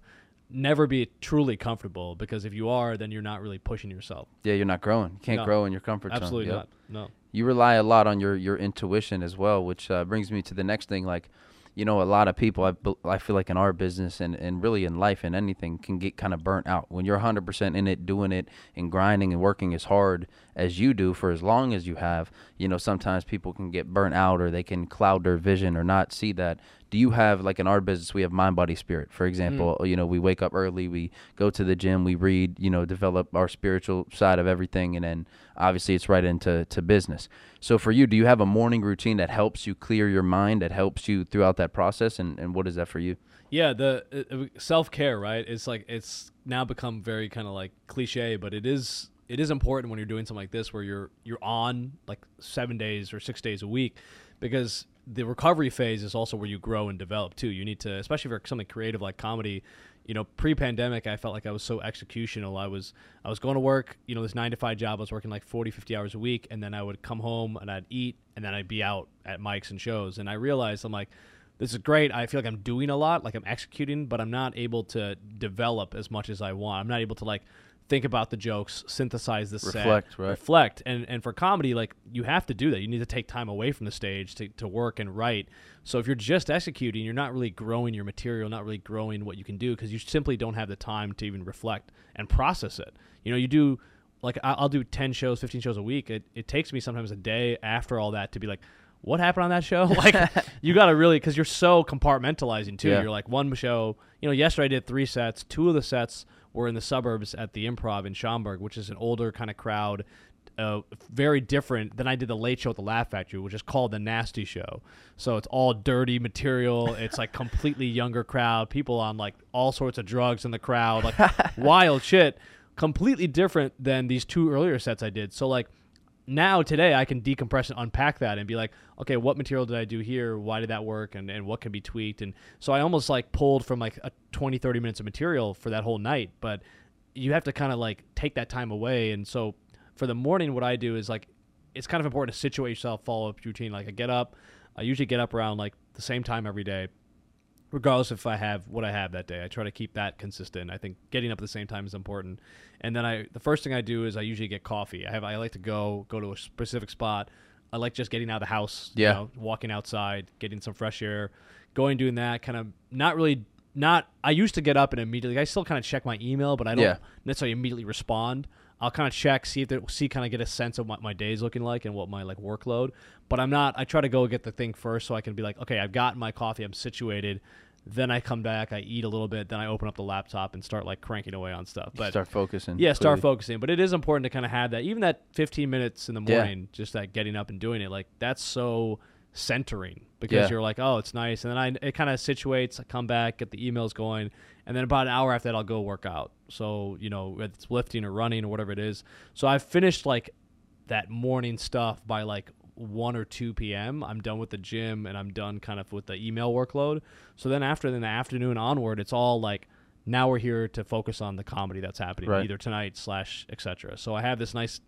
never be truly comfortable because if you are, then you're not really pushing yourself. Yeah, you're not growing. You can't No. grow in your comfort zone. Absolutely Yep. not. No. you rely a lot on your your intuition as well which uh, brings me to the next thing like you know a lot of people I, I feel like in our business and, and really in life and anything can get kind of burnt out when you're 100% in it doing it and grinding and working as hard as you do for as long as you have you know sometimes people can get burnt out or they can cloud their vision or not see that do you have like in our business we have mind body spirit. For example you know we wake up early we go to the gym we read you know develop our spiritual side of everything and then obviously it's right into to business. So for you do you have a morning routine that helps you clear your mind that helps you throughout that process and, and what is that for you? Yeah, the uh, uh, self care, right? It's like it's now become very kind of like cliche, but it is it is important when you're doing something like this where you're you're on like seven days or six days a week, because the recovery phase is also where you grow and develop too. You need to, especially for something creative like comedy. You know, pre-pandemic, I felt like I was so executional. I was I was going to work, you know, this nine to five job. I was working like 40, 50 hours a week, and then I would come home and I'd eat, and then I'd be out at mics and shows. And I realized I'm like, this is great. I feel like I'm doing a lot, like I'm executing, but I'm not able to develop as much as I want. I'm not able to like think about the jokes, synthesize the set, Reflect, right. reflect. And and for comedy, like you have to do that. You need to take time away from the stage to, to work and write. So if you're just executing, you're not really growing your material, not really growing what you can do because you simply don't have the time to even reflect and process it. You know, you do like I- I'll do 10 shows, 15 shows a week. It, it takes me sometimes a day after all that to be like, what happened on that show? Like, you got to really, because you're so compartmentalizing too. Yeah. You're like, one show, you know, yesterday I did three sets. Two of the sets were in the suburbs at the Improv in Schaumburg, which is an older kind of crowd. Uh, very different than I did the Late Show at the Laugh Factory, which is called the Nasty Show. So it's all dirty material. It's like completely younger crowd, people on like all sorts of drugs in the crowd, like wild shit. Completely different than these two earlier sets I did. So like now today I can decompress and unpack that and be like, okay, what material did I do here? Why did that work? And, and what can be tweaked? And so I almost like pulled from like a 20, 30 minutes of material for that whole night. But you have to kind of like take that time away. And so for the morning, what I do is like, it's kind of important to situate yourself, follow up routine. Like I get up, I usually get up around like the same time every day regardless if I have what I have that day. I try to keep that consistent. I think getting up at the same time is important. And then I the first thing I do is I usually get coffee. I have I like to go go to a specific spot. I like just getting out of the house, Yeah. you know, walking outside, getting some fresh air, going doing that kind of not really not I used to get up and immediately I still kind of check my email, but I don't Yeah. necessarily immediately respond. I'll kind of check, see if there, see, kind of get a sense of what my day is looking like and what my like workload. But I'm not. I try to go get the thing first, so I can be like, okay, I've gotten my coffee, I'm situated. Then I come back, I eat a little bit, then I open up the laptop and start like cranking away on stuff. But start focusing yeah, start clearly. focusing. But it is important to kind of have that, even that 15 minutes in the Yeah. morning, just that getting up and doing it. Like that's so centering because Yeah. you're like, oh, it's nice, and then I it kind of situates. I come back, get the emails going, and then about an hour after that, I'll go work out. So you know, it's lifting or running or whatever it is. So I've finished like that morning stuff by like 1 or 2 p.m. I'm done with the gym and I'm done kind of with the email workload. So then after in the afternoon onward, it's all like now we're here to focus on the comedy that's happening Right. either tonight slash etc. So I have this nice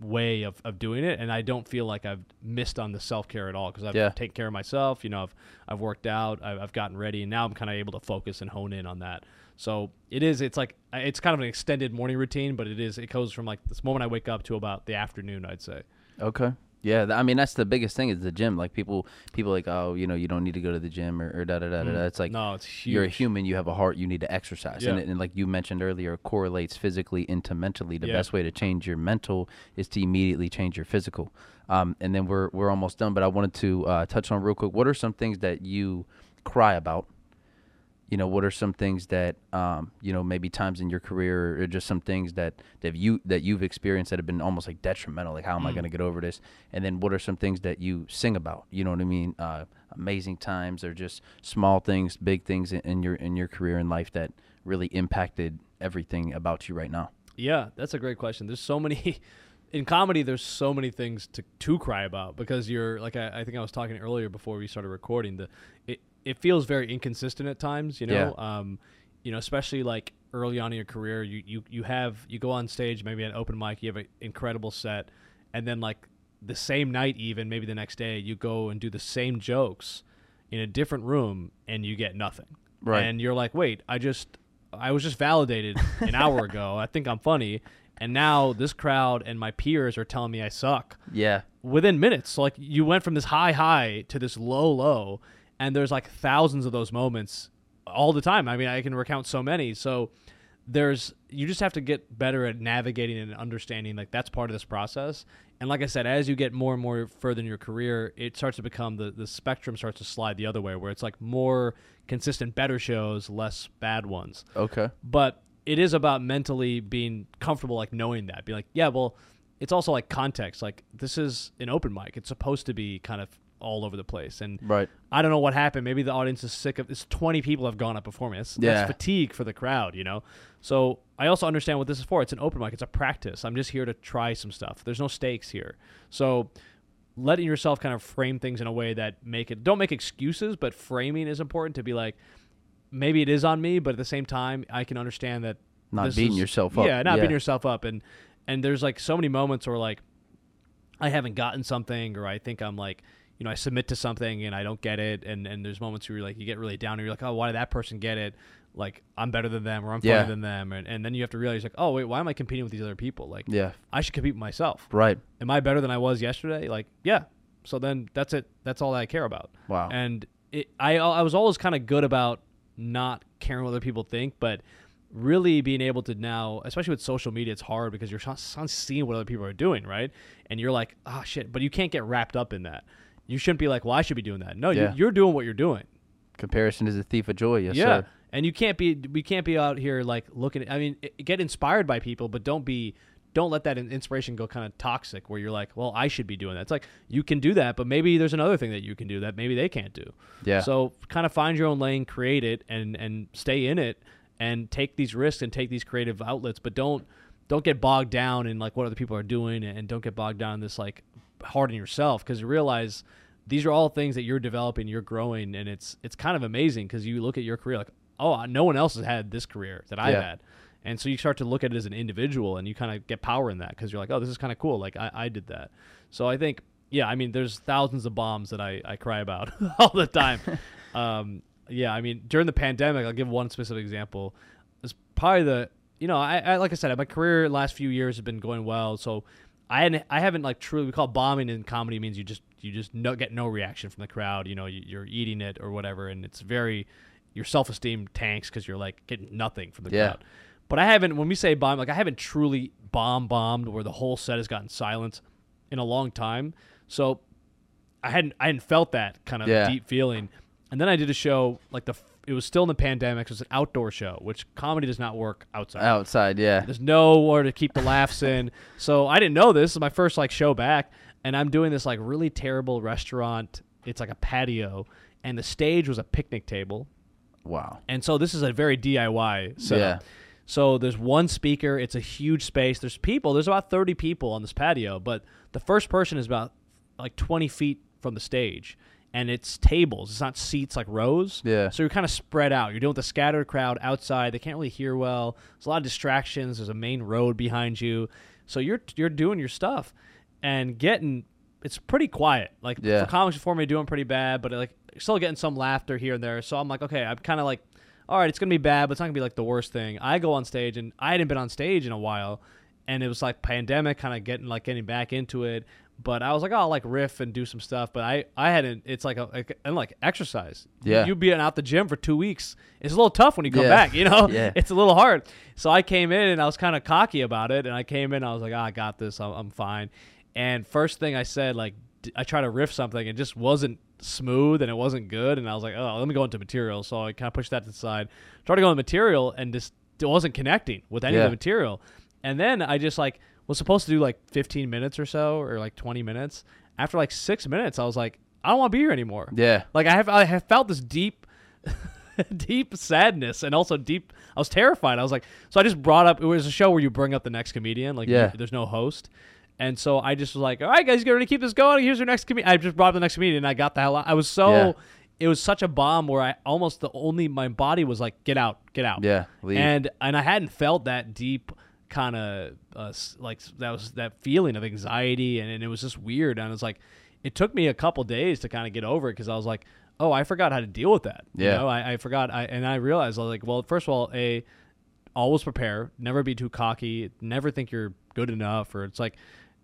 way of, of doing it and I don't feel like I've missed on the self-care at all because I've Yeah. taken care of myself you know I've, I've worked out I've, I've gotten ready and now I'm kind of able to focus and hone in on that so it is it's like it's kind of an extended morning routine but it is it goes from like this moment I wake up to about the afternoon I'd say Okay. Yeah, I mean that's the biggest thing is the gym. Like people, people like, oh, you know, you don't need to go to the gym or, or da da da da. da. It's like Mm. no it's huge you're a human. You have a heart. You need to exercise. And, Yeah. it- and like you mentioned earlier, it correlates physically into mentally. The Yeah. best way to change your mental is to immediately change your physical. Um, and then we're we're almost done. But I wanted to uh, touch on real quick. What are some things that you cry about you know, what are some things that, um, you know, maybe times in your career or just some things that that you that you've experienced that have been almost like detrimental. Like, how am I going to get over this? And then, what are some things that you sing about? You know what I mean? Uh, amazing times or just small things, big things in, in your in your career and life that really impacted everything about you right now. Yeah, that's a great question. There's so many in comedy. There's so many things to to cry about because you're like I, I think I was talking earlier before we started recording. The it it feels very inconsistent at times. You know, um, you know, especially like early on in your career, you you you have you go on stage maybe at an open mic, you have an incredible set, and then like the same night, even maybe the next day, you go and do the same jokes in a different room, and you get nothing. Right. And you're like, wait, I just I was just validated an hour ago. I think I'm funny, and now this crowd and my peers are telling me I suck Yeah. within minutes. So like you went from this high high to this low low, and there's like thousands of those moments all the time. I mean, I can recount so many. So there's you just have to get better at navigating and understanding like that's part of this process. And like I said, as you get more and more further in your career, it starts to become the the spectrum starts to slide the other way, where it's like more consistent, better shows, less bad ones Okay. but it is about mentally being comfortable like knowing that be like yeah well it's also like context like this is an open mic it's supposed to be kind of all over the place. And Right. i don't know what happened. Maybe the audience is sick of it's 20 people have gone up before me. That's, Yeah. that's fatigue for the crowd you know? So i also understand what this is for. It's an open mic. It's a practice. I'm just here to try some stuff. There's no stakes here. So letting yourself kind of frame things in a way that make it don't make excuses but framing is important to be like maybe it is on me but at the same time i can understand that Not this beating is- yourself up. yeah not Yeah. beating yourself up. And and there's like so many moments where like i haven't gotten something or i think i'm like you know i submit to something and i don't get it and and there's moments where you're like you get really down and you're like oh why did that person get it like i'm better than them or i'm Yeah. funnier than them and, and then you have to realize like oh wait why am i competing with these other people like Yeah. i should compete with myself Right. am I better than I was yesterday? Like, yeah. So then that's it. That's all that I care about. Wow. And it, I I was always kind of good about not caring what other people think, but really being able to now, especially with social media, it's hard because you're constantly seeing what other people are doing, right? And you're like, ah, shit. But you can't get wrapped up in that. You shouldn't be like, well, I should be doing that. No, Yeah. you, you're doing what you're doing. Comparison is a thief of joy. Yes, yeah. sir. And you can't be we can't be out here like looking at I mean get inspired by people but don't be don't let that inspiration go kind of toxic where you're like, well, I should be doing that. It's like you can do that, but maybe there's another thing that you can do that maybe they can't do. Yeah. So kind of find your own lane, create it and and stay in it and take these risks and take these creative outlets, but don't don't get bogged down in like what other people are doing and don't get bogged down in this like hard on yourself because you realize these are all things that you're developing, you're growing, and it's it's kind of amazing because you look at your career like, oh, no one else has had this career that I've Yeah. had, and so you start to look at it as an individual, and you kind of get power in that because you're like, oh, this is kind of cool, like I, I did that. So I think, yeah, I mean, there's thousands of bombs that I, I cry about all the time. um, yeah, I mean, during the pandemic, I'll give one specific example. It's probably the you know, I, I like I said, my career last few years has been going well, so I hadn't, I haven't like truly we call it bombing in comedy means you just you just no, get no reaction from the crowd. You know, you, you're eating it or whatever, and it's very your self esteem tanks because you're like getting nothing from the Yeah. crowd. But I haven't when we say bomb, like I haven't truly bomb bombed where the whole set has gotten silence in a long time. So I hadn't I hadn't felt that kind of Yeah. deep feeling. And then I did a show like the it was still in the pandemic. It was an outdoor show, which comedy does not work outside. Outside, yeah. There's nowhere to keep the laughs in. So I didn't know this. This is my first like show back, and I'm doing this like really terrible restaurant. It's like a patio, and the stage was a picnic table. Wow. And so this is a very DIY setup. Yeah. So there's one speaker. It's a huge space. There's people. There's about 30 people on this patio, but the first person is about like 20 feet from the stage, and it's tables. It's not seats like rows. Yeah. So you're kind of spread out. You're dealing with a scattered crowd outside. They can't really hear well. There's a lot of distractions. There's a main road behind you. So you're you're doing your stuff and getting. It's pretty quiet. Like Yeah. for comics before me, doing pretty bad, but like still getting some laughter here and there. So I'm like, okay, I'm kind of like, all right, it's gonna be bad, but it's not gonna be like the worst thing. I go on stage, and I hadn't been on stage in a while, and it was like pandemic, kind of getting like getting back into it. But I was like, oh, I'll like riff and do some stuff. But I, I hadn't. It's like a like, and like exercise. Yeah. you being out the gym for two weeks. It's a little tough when you come Yeah. back. You know, Yeah. it's a little hard. So I came in and I was kind of cocky about it, and I came in, I was like, oh, I got this. I'm, I'm fine. And first thing I said, like, d- I tried to riff something, and just wasn't smooth and it wasn't good. And I was like, oh, let me go into material. So I kind of pushed that to the side. Going to go into material and just it wasn't connecting with any of the material. And then I just like was supposed to do like 15 minutes or so or like 20 minutes. After like six minutes, I was like, I don't want to be here anymore. Yeah. Like I have I have felt this deep deep sadness and also deep I was terrified. I was like so I just brought up it was a show where you bring up the next comedian, like Yeah. you- there's no host. And so I just was like, "All right, guys, get ready to keep this going. Here's your next comedian." I just brought up the next comedian, and I got the hell out. I was so, Yeah. it was such a bomb where I almost the only my body was like, "Get out, get out." Yeah, leave. And and I hadn't felt that deep kind of uh, like that was that feeling of anxiety, and, and it was just weird. And it was like, it took me a couple days to kind of get over it because I was like, "Oh, I forgot how to deal with that." You Yeah. know, I, I forgot. I and I realized I was like, well, first of all, a always prepare never be too cocky never think you're good enough or it's like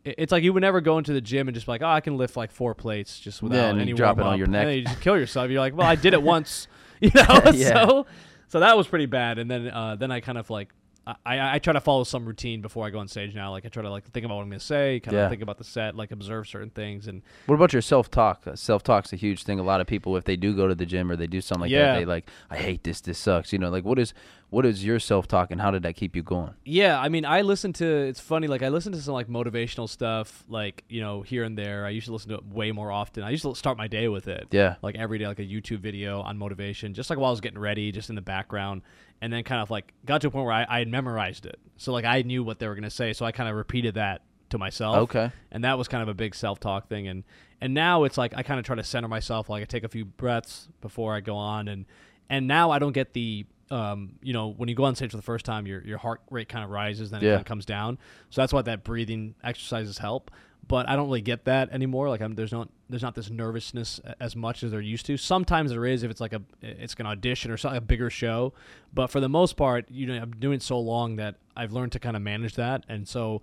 it's like you would never go into the gym and just be like oh i can lift like four plates just without and you any drop it on warm-up." your neck. and you just kill yourself you're like well i did it once you know Yeah. so so that was pretty bad and then uh then i kind of like I, I, try to follow some routine before I go on stage now. Like I try to like think about what I'm gonna say, kind Yeah. of think about the set, like observe certain things, and What about your self talk? Uh, self talk's a huge thing. A lot of people, if they do go to the gym or they do something like Yeah. that, they like, I hate this. This sucks. You know, like what is what is your self talk and how did that keep you going? Yeah, I mean, I listen to. It's funny, like I listen to some like motivational stuff, like you know, here and there. I used to listen to it way more often. I used to start my day with it. Yeah. like every day, like a YouTube video on motivation, just like while I was getting ready, just in the background, and then kind of like got to a point where I, I had memorized it, so like I knew what they were gonna say, so I kind of repeated that to myself. Okay. and that was kind of a big self talk thing, and and now it's like I kind of try to center myself, like I take a few breaths before I go on, and and now I don't get the um, you know, when you go on stage for the first time, your your heart rate kind of rises, then it Yeah. kind of comes down. So that's why that breathing exercises help. But I don't really get that anymore. Like I'm, there's not there's not this nervousness as much as there used to. Sometimes there is if it's like a it's an audition or something a bigger show. But for the most part, you know, I'm doing it so long that I've learned to kind of manage that. And so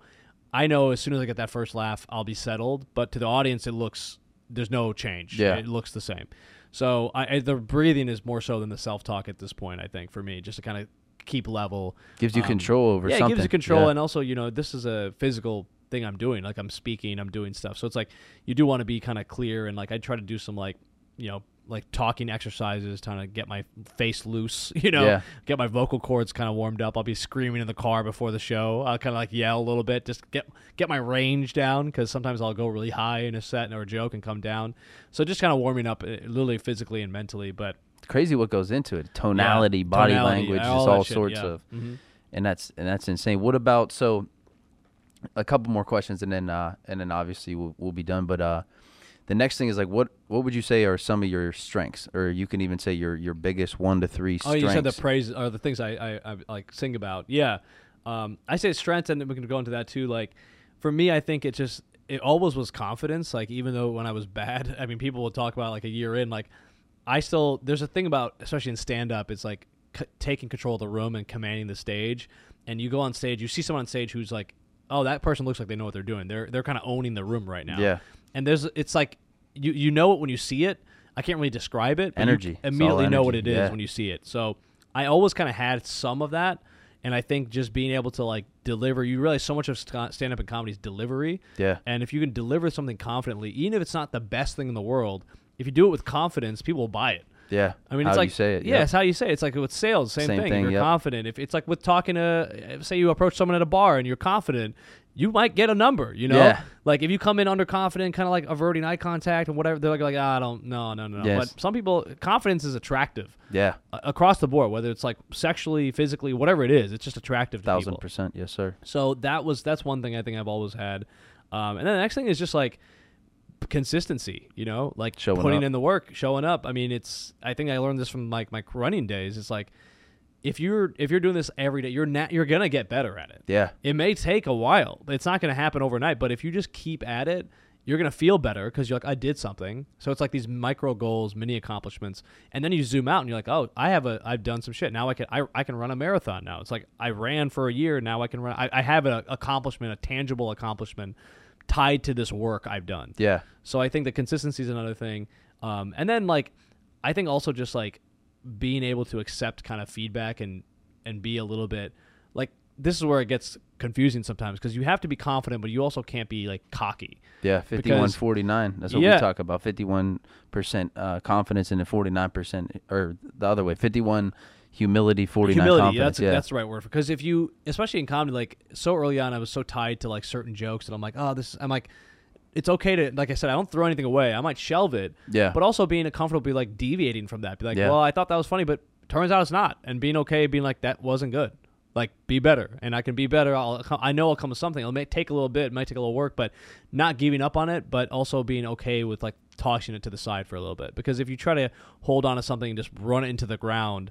I know as soon as I get that first laugh, I'll be settled. But to the audience, it looks there's no change. Yeah. it looks the same. So I, I, the breathing is more so than the self talk at this point. I think for me, just to kind of keep level. Gives you Um, control over yeah, something. it gives you control, Yeah. and also you know this is a physical thing I'm doing. Like I'm speaking, I'm doing stuff. So it's like you do want to be kind of clear, and like I try to do some like you know like talking exercises, trying to get my face loose. You know, Yeah. get my vocal cords kind of warmed up. I'll be screaming in the car before the show. I'll kind of like yell a little bit, just get get my range down because sometimes I'll go really high in a set or a joke and come down. So just kind of warming up, uh, literally physically and mentally, but. It's crazy what goes into it. Tonality, Yeah, body tonality, language, all just all shit, sorts yeah. of Mhm. and that's and that's insane. What about so? A couple more questions, and then uh, and then obviously we'll, we'll be done. But uh, the next thing is like, what what would you say are some of your strengths, or you can even say your your biggest one to three strengths? Oh you said the praise or the things I, I, I like sing about. Yeah, um, I say strengths, and we can go into that too. Like for me, I think it just it always was confidence. Like even though when I was bad, I mean, people would talk about like a year in, like I still there's a thing about especially in stand up, it's like c- taking control of the room and commanding the stage. And you go on stage, you see someone on stage who's like, oh, that person looks like they know what they're doing. They're they're kind of owning the room right now. Yeah. And there's it's like you you know it when you see it. I can't really describe it. Energy. Immediately know what it is yeah. when you see it. So I always kind of had some of that, and I think just being able to like deliver. You realize so much of stand up and comedy is delivery. Yeah. And if you can deliver something confidently, even if it's not the best thing in the world, if you do it with confidence, people will buy it. yeah. I mean, How it's like you say it. Yeah, Yep. it's how you say it. It's like with sales, same, Same thing. thing, If you're yep. confident. If it's like with talking to, say, you approach someone at a bar and you're confident, you might get a number. You know, Yeah. like if you come in underconfident, kind of like averting eye contact and whatever, they're like, like ah, I don't, no, no, no, no. Yes. But some people, confidence is attractive yeah. across the board, whether it's like sexually, physically, whatever it is. It's just attractive to Thousand people. percent. Yes, sir. So that was that's one thing I think I've always had. Um, and then the next thing is just like consistency, you know, like Showing putting up. in the work, showing up. I mean, it's I think I learned this from like my running days. It's like if you're if you're doing this every day, you're not you're gonna get better at it. Yeah. It may take a while. It's not gonna happen overnight, but if you just keep at it, you're gonna feel better because you're like, I did something. So it's like these micro goals, mini accomplishments, and then you zoom out and you're like, oh, I have a, I've done some shit. Now I can, I, I can run a marathon. Now it's like I ran for a year. Now I can run. I, I have an accomplishment, a tangible accomplishment tied to this work I've done. Yeah. So I think the consistency is another thing. Um, and then like, I think also just like being able to accept kind of feedback and and be a little bit like this is where it gets confusing sometimes because you have to be confident, but you also can't be like cocky. Yeah, fifty-one forty-nine. That's what Yeah. we talk about. Fifty-one percent uh, confidence and forty-nine percent, or the other way. Fifty-one humility, forty-nine Humility, confidence. that's yeah, that's the right word because if you, especially in comedy, like so early on, I was so tied to like certain jokes that I'm like, oh, this. I'm like, it's okay to like I said, I don't throw anything away. I might shelve it, Yeah. but also being comfortable, be like deviating from that, be like, Yeah. well, I thought that was funny, but turns out it's not, and being okay, being like that wasn't good. Like be better, and I can be better. I'll, I know I'll come with something. It may take a little bit, it might take a little work, but not giving up on it, but also being okay with like tossing it to the side for a little bit. Because if you try to hold on to something and just run it into the ground,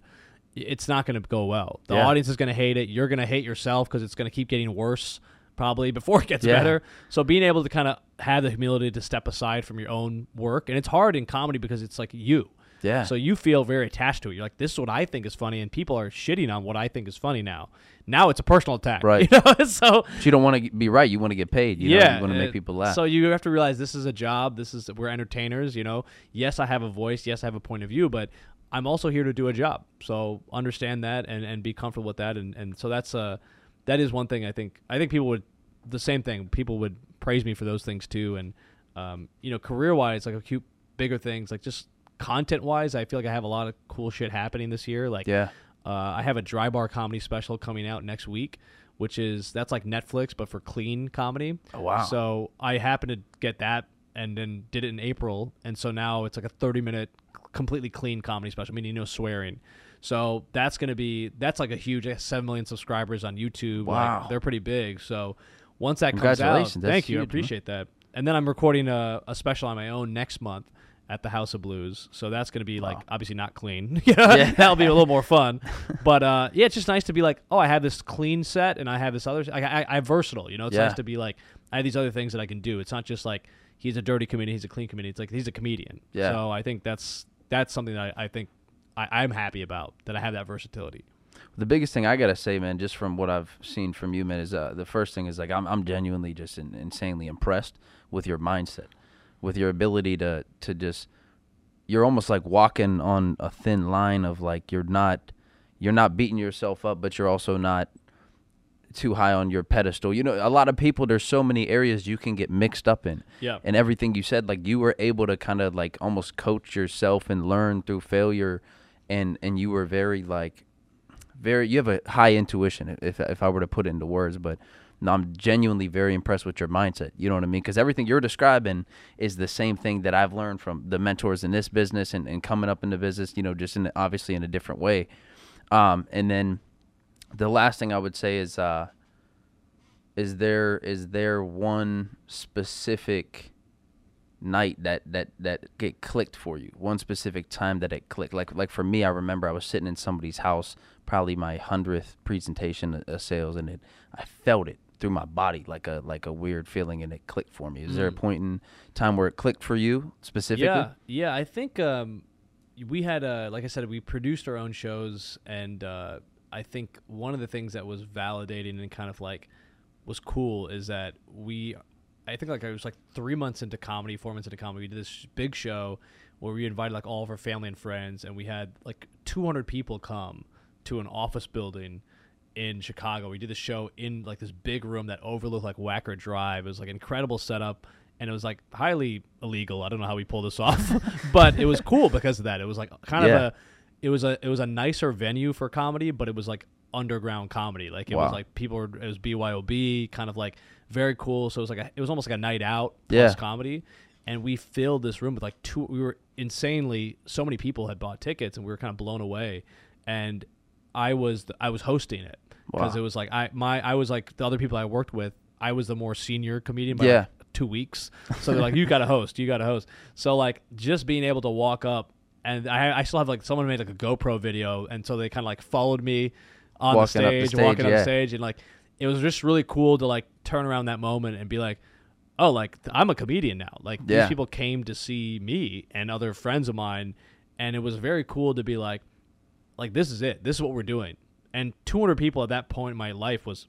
it's not going to go well. The Yeah. audience is going to hate it. You're going to hate yourself because it's going to keep getting worse probably before it gets Yeah. better. So being able to kind of have the humility to step aside from your own work, and it's hard in comedy because it's like you. yeah. So you feel very attached to it. You're like, this is what I think is funny, and people are shitting on what I think is funny now. Now it's a personal attack, Right. You know? so But you don't want to be right. You want to get paid. You know? yeah, you want to make uh, people laugh. So you have to realize this is a job. This is we're entertainers. You know, yes, I have a voice. Yes, I have a point of view, but I'm also here to do a job. So understand that and, and be comfortable with that. And, and so that's uh that is one thing I think I think people would the same thing. People would praise me for those things too. And um, you know, career wise, like a few bigger things, like just content wise, I feel like I have a lot of cool shit happening this year. Like yeah. uh, I have a dry bar comedy special coming out next week, which is that's like Netflix but for clean comedy. Oh, wow. So I happened to get that and then did it in April, and so now it's like a thirty minute completely clean comedy special, meaning no swearing. So that's gonna be that's like a huge seven million subscribers on YouTube. Like, Wow. they're pretty big. So once that comes out, thank you, I huge, man. appreciate that. And then I'm recording a, a special on my own next month at the House of Blues. So that's going to be like Wow. obviously not clean. Yeah. that'll be a little more fun. But uh, yeah, it's just nice to be like, oh, I have this clean set and I have this other. I, I, I'm versatile. You know, it's Yeah. nice to be like, I have these other things that I can do. It's not just like he's a dirty comedian, he's a clean comedian. It's like he's a comedian. Yeah. So I think that's that's something that I, I think I, I'm happy about that I have that versatility. The biggest thing I gotta say, man, just from what I've seen from you, man, is uh, the first thing is like I'm I'm genuinely just in, insanely impressed with your mindset, with your ability to to just you're almost like walking on a thin line of like you're not you're not beating yourself up, but you're also not too high on your pedestal. You know, a lot of people there's so many areas you can get mixed up in. Yeah. And everything you said, like you were able to kind of like almost coach yourself and learn through failure and and you were very like very you have a high intuition if if I were to put it into words, but no, I'm genuinely very impressed with your mindset. You know what I mean? Because everything you're describing is the same thing that I've learned from the mentors in this business and, and coming up in the business. You know, just in obviously in a different way. Um, and then the last thing I would say is, uh, is there is there one specific night that that that get clicked for you? One specific time that it clicked? Like like for me, I remember I was sitting in somebody's house, probably my hundredth presentation of- sales, and it I felt it through my body like a like a weird feeling, and it clicked for me. Is there a point in time where it clicked for you specifically? Yeah, yeah. I think um, we had, uh, like I said, we produced our own shows, and uh, I think one of the things that was validating and kind of like was cool is that we, I think like I was like three months into comedy, four months into comedy, we did this big show where we invited like all of our family and friends, and we had like 200 people come to an office building in Chicago. We did the show in like this big room that overlooked like Wacker Drive. It was like an incredible setup and it was like highly illegal. I don't know how we pulled this off, but it was cool because of that. It was like kind Yeah. of a it was a it was a nicer venue for comedy, but it was like underground comedy. Like it was like people were it was BYOB, kind of like very cool. So it was like a, it was almost like a night out plus Yeah. comedy. And we filled this room with like two. We were insanely. So many people had bought tickets, and we were kind of blown away. And I was I was hosting it because Wow. it was like I my I was like the other people I worked with. I was the more senior comedian by Yeah. like two weeks. So they're like, you got to host, you got to host. So like just being able to walk up and I, I still have like someone made like a GoPro video, and so they kind of like followed me on Walking the up the stage, stage, walking yeah. the stage, and like it was just really cool to like turn around that moment and be like, oh, like I'm a comedian now. Like Yeah. these people came to see me and other friends of mine, and it was very cool to be like, like this is it, this is what we're doing. And 200 people at that point in my life was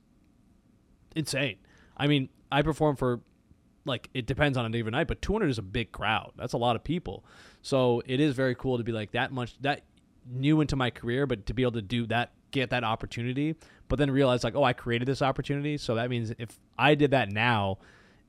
insane. I mean, I perform for like it depends on a given night, but 200 is a big crowd. That's a lot of people. So it is very cool to be like that much that new into my career, but to be able to do that get that opportunity, but then realize like, oh, I created this opportunity. So that means if I did that now,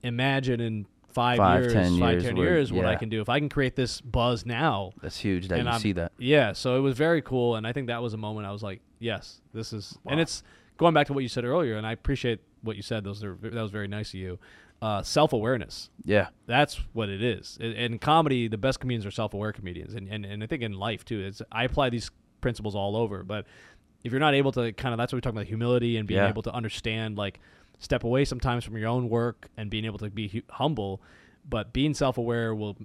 imagine in five, Five, years, 10 five, years ten years, what I can do. If I can create this buzz now, That's huge that you I'm- see that. Yeah, so it was very cool, and I think that was a moment I was like, yes, this is, and it's going back to what you said earlier, and I appreciate what you said. Those are that was very nice of you. Uh, self awareness. Yeah. That's what it is. In, in comedy, the best comedians are self aware comedians, and, and and I think in life too. It's I apply these principles all over, but if you're not able to kind of that's what we talk about humility and being Yeah. able to understand like step away sometimes from your own work and being able to be hu- humble, but being self aware will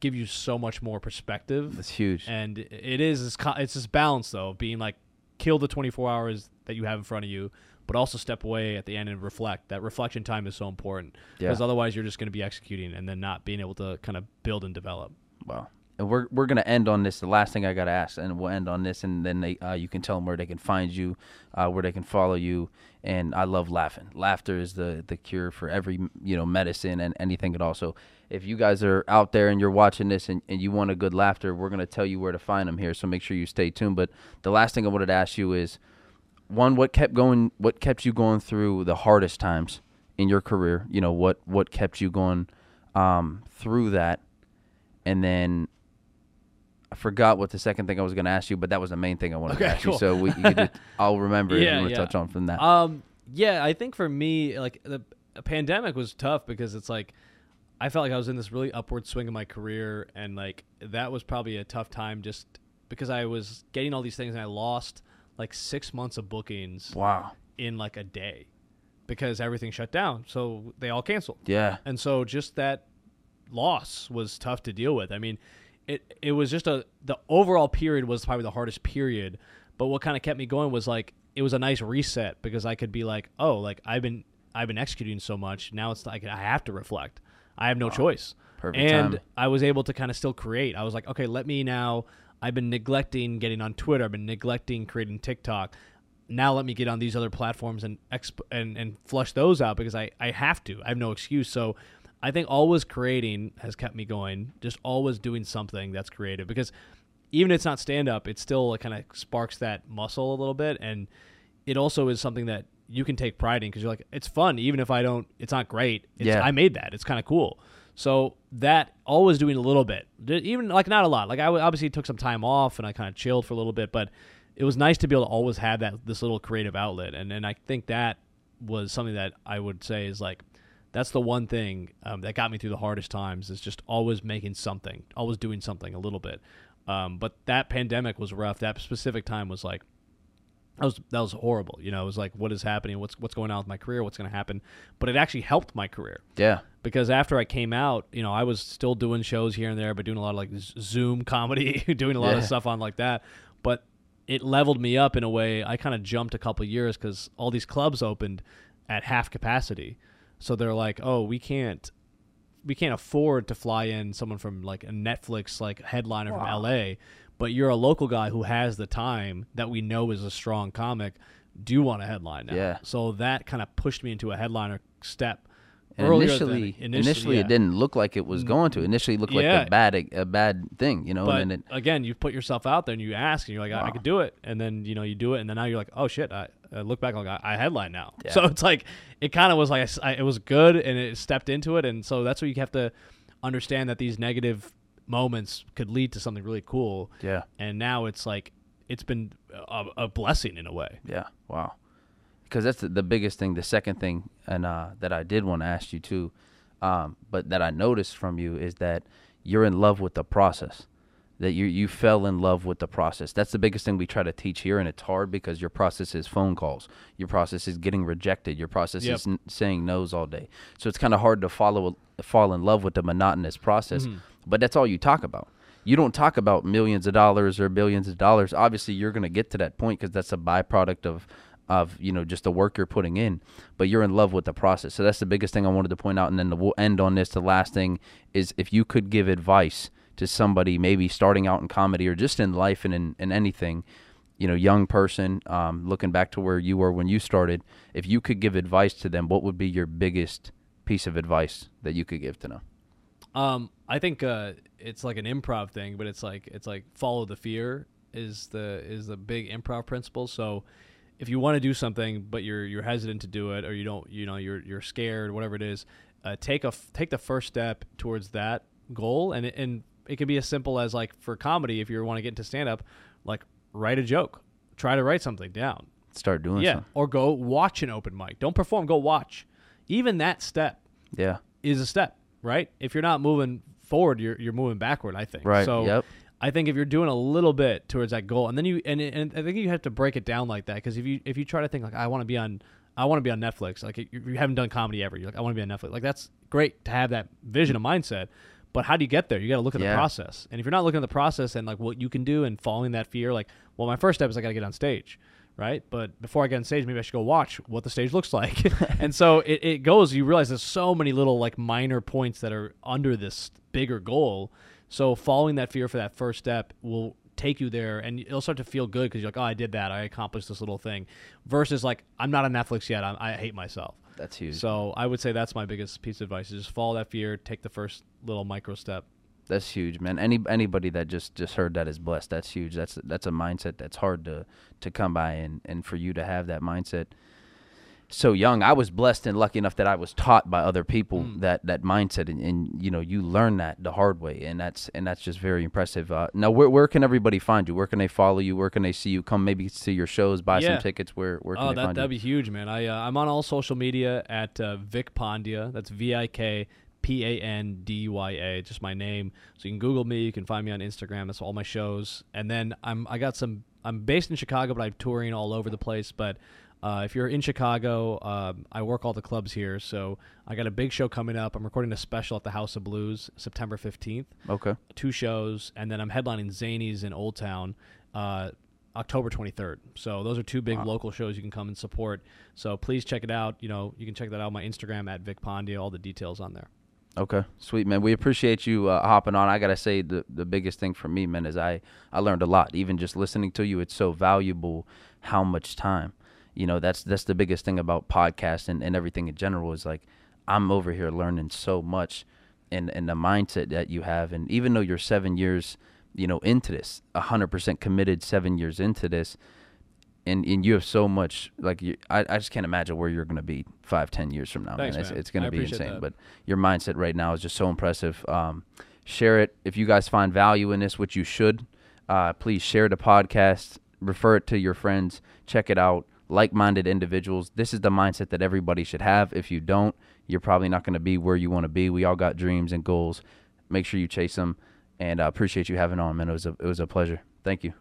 give you so much more perspective That's huge. and it is it's, it's this balance though of being like kill the 24 hours that you have in front of you but also step away at the end and reflect that reflection time is so important Yeah. because otherwise you're just going to be executing and then not being able to kind of build and develop Wow. And we're we're gonna end on this. The last thing I gotta ask, and we'll end on this, and then they uh, you can tell them where they can find you, uh, where they can follow you. And I love laughing. Laughter is the the cure for every you know medicine and anything at all. So if you guys are out there and you're watching this and, and you want a good laughter, we're gonna tell you where to find them here. So make sure you stay tuned. But the last thing I wanted to ask you is, one, what kept going? What kept you going through the hardest times in your career? You know what what kept you going um, through that, and then I forgot what the second thing I was going to ask you, but that was the main thing I wanted Okay, to ask cool. you. So we, just, I'll remember if Yeah, you want to yeah. touch on from that. Um, yeah, I think for me, like the pandemic was tough because it's like I felt like I was in this really upward swing of my career, and like that was probably a tough time just because I was getting all these things, and I lost like six months of bookings wow. in like a day because everything shut down, so they all canceled. Yeah. And so just that loss was tough to deal with. I mean, it it was just a the overall period was probably the hardest period, but what kind of kept me going was like it was a nice reset because I could be like, "Oh, like I've been I've been executing so much. Now it's like I have to reflect. I have no choice." Perfect and timing. I was able to kind of still create. I was like, "Okay, let me now I've been neglecting getting on Twitter. I've been neglecting creating TikTok." now let me get on these other platforms and exp- and and flush those out because I I have to. I have no excuse. So I think always creating has kept me going. Just always doing something that's creative because even if it's not stand up, it still kind of sparks that muscle a little bit and it also is something that you can take pride in because you're like it's fun even if I don't it's not great. It's, Yeah. I made that. It's kind of cool. So that always doing a little bit, even like not a lot. Like I obviously took some time off and I kind of chilled for a little bit, but it was nice to be able to always have that this little creative outlet, and and I think that was something that I would say is like that's the one thing um, that got me through the hardest times is just always making something, always doing something a little bit. Um, but that pandemic was rough. That specific time was like that was that was horrible. You know, it was like what is happening? What's what's going on with my career? What's going to happen? But it actually helped my career Yeah. because after I came out, you know, I was still doing shows here and there, but doing a lot of like Zoom comedy, doing a lot of stuff on like that. But it leveled me up in a way. I kind of jumped a couple years because all these clubs opened at half capacity, so they're like, oh, we can't. We can't afford to fly in someone from like a Netflix like headliner Wow. from LA, but you're a local guy who has the time that we know is a strong comic. Do you want a headline now? Yeah. So that kind of pushed me into a headliner step. Earlier initially, than- initially, yeah. Mm. it didn't look like it was going to. Initially, it looked like Yeah. a bad a bad thing, you know. But and then it, again, you put yourself out there and you ask, and you're like, I, I could do it, and then you know you do it, and then now you're like, oh shit, I, I look back like I, headline now. Yeah. So it's like it kind of was like I- it was good, and it stepped into it, and so that's what you have to understand that these negative moments could lead to something really cool. yeah, And now it's like it's been a, a blessing in a way. yeah, wow. Because that's the, the biggest thing. The second thing, and uh, that I did want to ask you too, um, but that I noticed from you is that you're in love with the process. That you you fell in love with the process. That's the biggest thing we try to teach here, and it's hard because your process is phone calls. Your process is getting rejected. Your process Yep. is n- saying no's all day. So it's kind of hard to follow fall in love with the monotonous process. Mm-hmm. But that's all you talk about. You don't talk about millions of dollars or billions of dollars. Obviously, you're going to get to that point because that's a byproduct of of you know just the work you're putting in. But you're in love with the process. So that's the biggest thing I wanted to point out. And then we'll end on this. The last thing is if you could give advice to somebody maybe starting out in comedy or just in life and in, in anything, you know, young person, um, looking back to where you were when you started, if you could give advice to them, what would be your biggest piece of advice that you could give to them? Um, I think uh, it's like an improv thing, but it's like it's like follow the fear is the is the big improv principle. So if you want to do something but you're you're hesitant to do it or you don't you know you're you're scared whatever it is, uh, take a take the first step towards that goal and and it can be as simple as like for comedy if you want to get into stand up, like write a joke, try to write something down. Start doing Yeah, something. or go watch an open mic. Don't perform, go watch. Even that step Yeah. is a step, right? If you're not moving forward, you're you're moving backward. I think. Right, So yep. I think if you're doing a little bit towards that goal, and then you and, and I think you have to break it down like that because if you if you try to think like I want to be on I want to be on Netflix, like you, you haven't done comedy ever, you're like I want to be on Netflix. Like that's great to have that vision and mindset. But how do you get there? You got to look at Yeah. the process. And if you're not looking at the process and like what you can do and following that fear, like, well, my first step is I got to get on stage, right? But before I get on stage, maybe I should go watch what the stage looks like. and so it, it goes. You realize there's so many little like minor points that are under this bigger goal. So following that fear for that first step will take you there, and it'll start to feel good because you're like, oh, I did that. I accomplished this little thing. Versus like, I'm not on Netflix yet. I'm, I hate myself. That's huge. So I would say that's my biggest piece of advice: is just follow that fear, take the first little micro step. That's huge, man. Any anybody that just just heard that is blessed. That's huge. That's that's a mindset that's hard to to come by, and and for you to have that mindset so young, I was blessed and lucky enough that I was taught by other people Mm. that that mindset, and, and you know you learn that the hard way, and that's and that's just very impressive. Uh, now, where where can everybody find you? Where can they follow you? Where can they see you? Come maybe see your shows, buy Yeah. some tickets. Where where can Oh, they that find that'd you? be huge, man. I uh, I'm on all social media at uh, Vik Pandya. That's V I K P A N D Y A. Just my name. So you can Google me. You can find me on Instagram. That's all my shows. And then I'm I got some. I'm based in Chicago, but I'm touring all over the place. But uh, if you're in Chicago, um, I work all the clubs here. So I got a big show coming up. I'm recording a special at the House of Blues September 15th okay. two shows, and then I'm headlining Zanies in Old Town uh, October 23rd. So those are two big local shows you can come and support. So please check it out. You know, you can check that out on my Instagram at Vik Pandya. All the details on there. Okay, sweet man. We appreciate you uh, hopping on. I gotta say the the biggest thing for me, man, is I I learned a lot. Even just listening to you, it's so valuable. How much time, you know, that's that's the biggest thing about podcasts and, and everything in general is like I'm over here learning so much, and and the mindset that you have, and even though you're seven years, you know, into this, hundred percent committed, seven years into this, and and you have so much like you, I, I just can't imagine where you're gonna be five ten years from now Thanks, man. It's, it's gonna be insane. that. but your mindset right now is just so impressive. Um, share it. If you guys find value in this which you should uh, please share the podcast refer it to your friends check it out like minded individuals. This is the mindset that everybody should have. If you don't, you're probably not going to be where you want to be. We all got dreams and goals. Make sure you chase them. And I appreciate you having on, man. It was a, it was a pleasure. Thank you.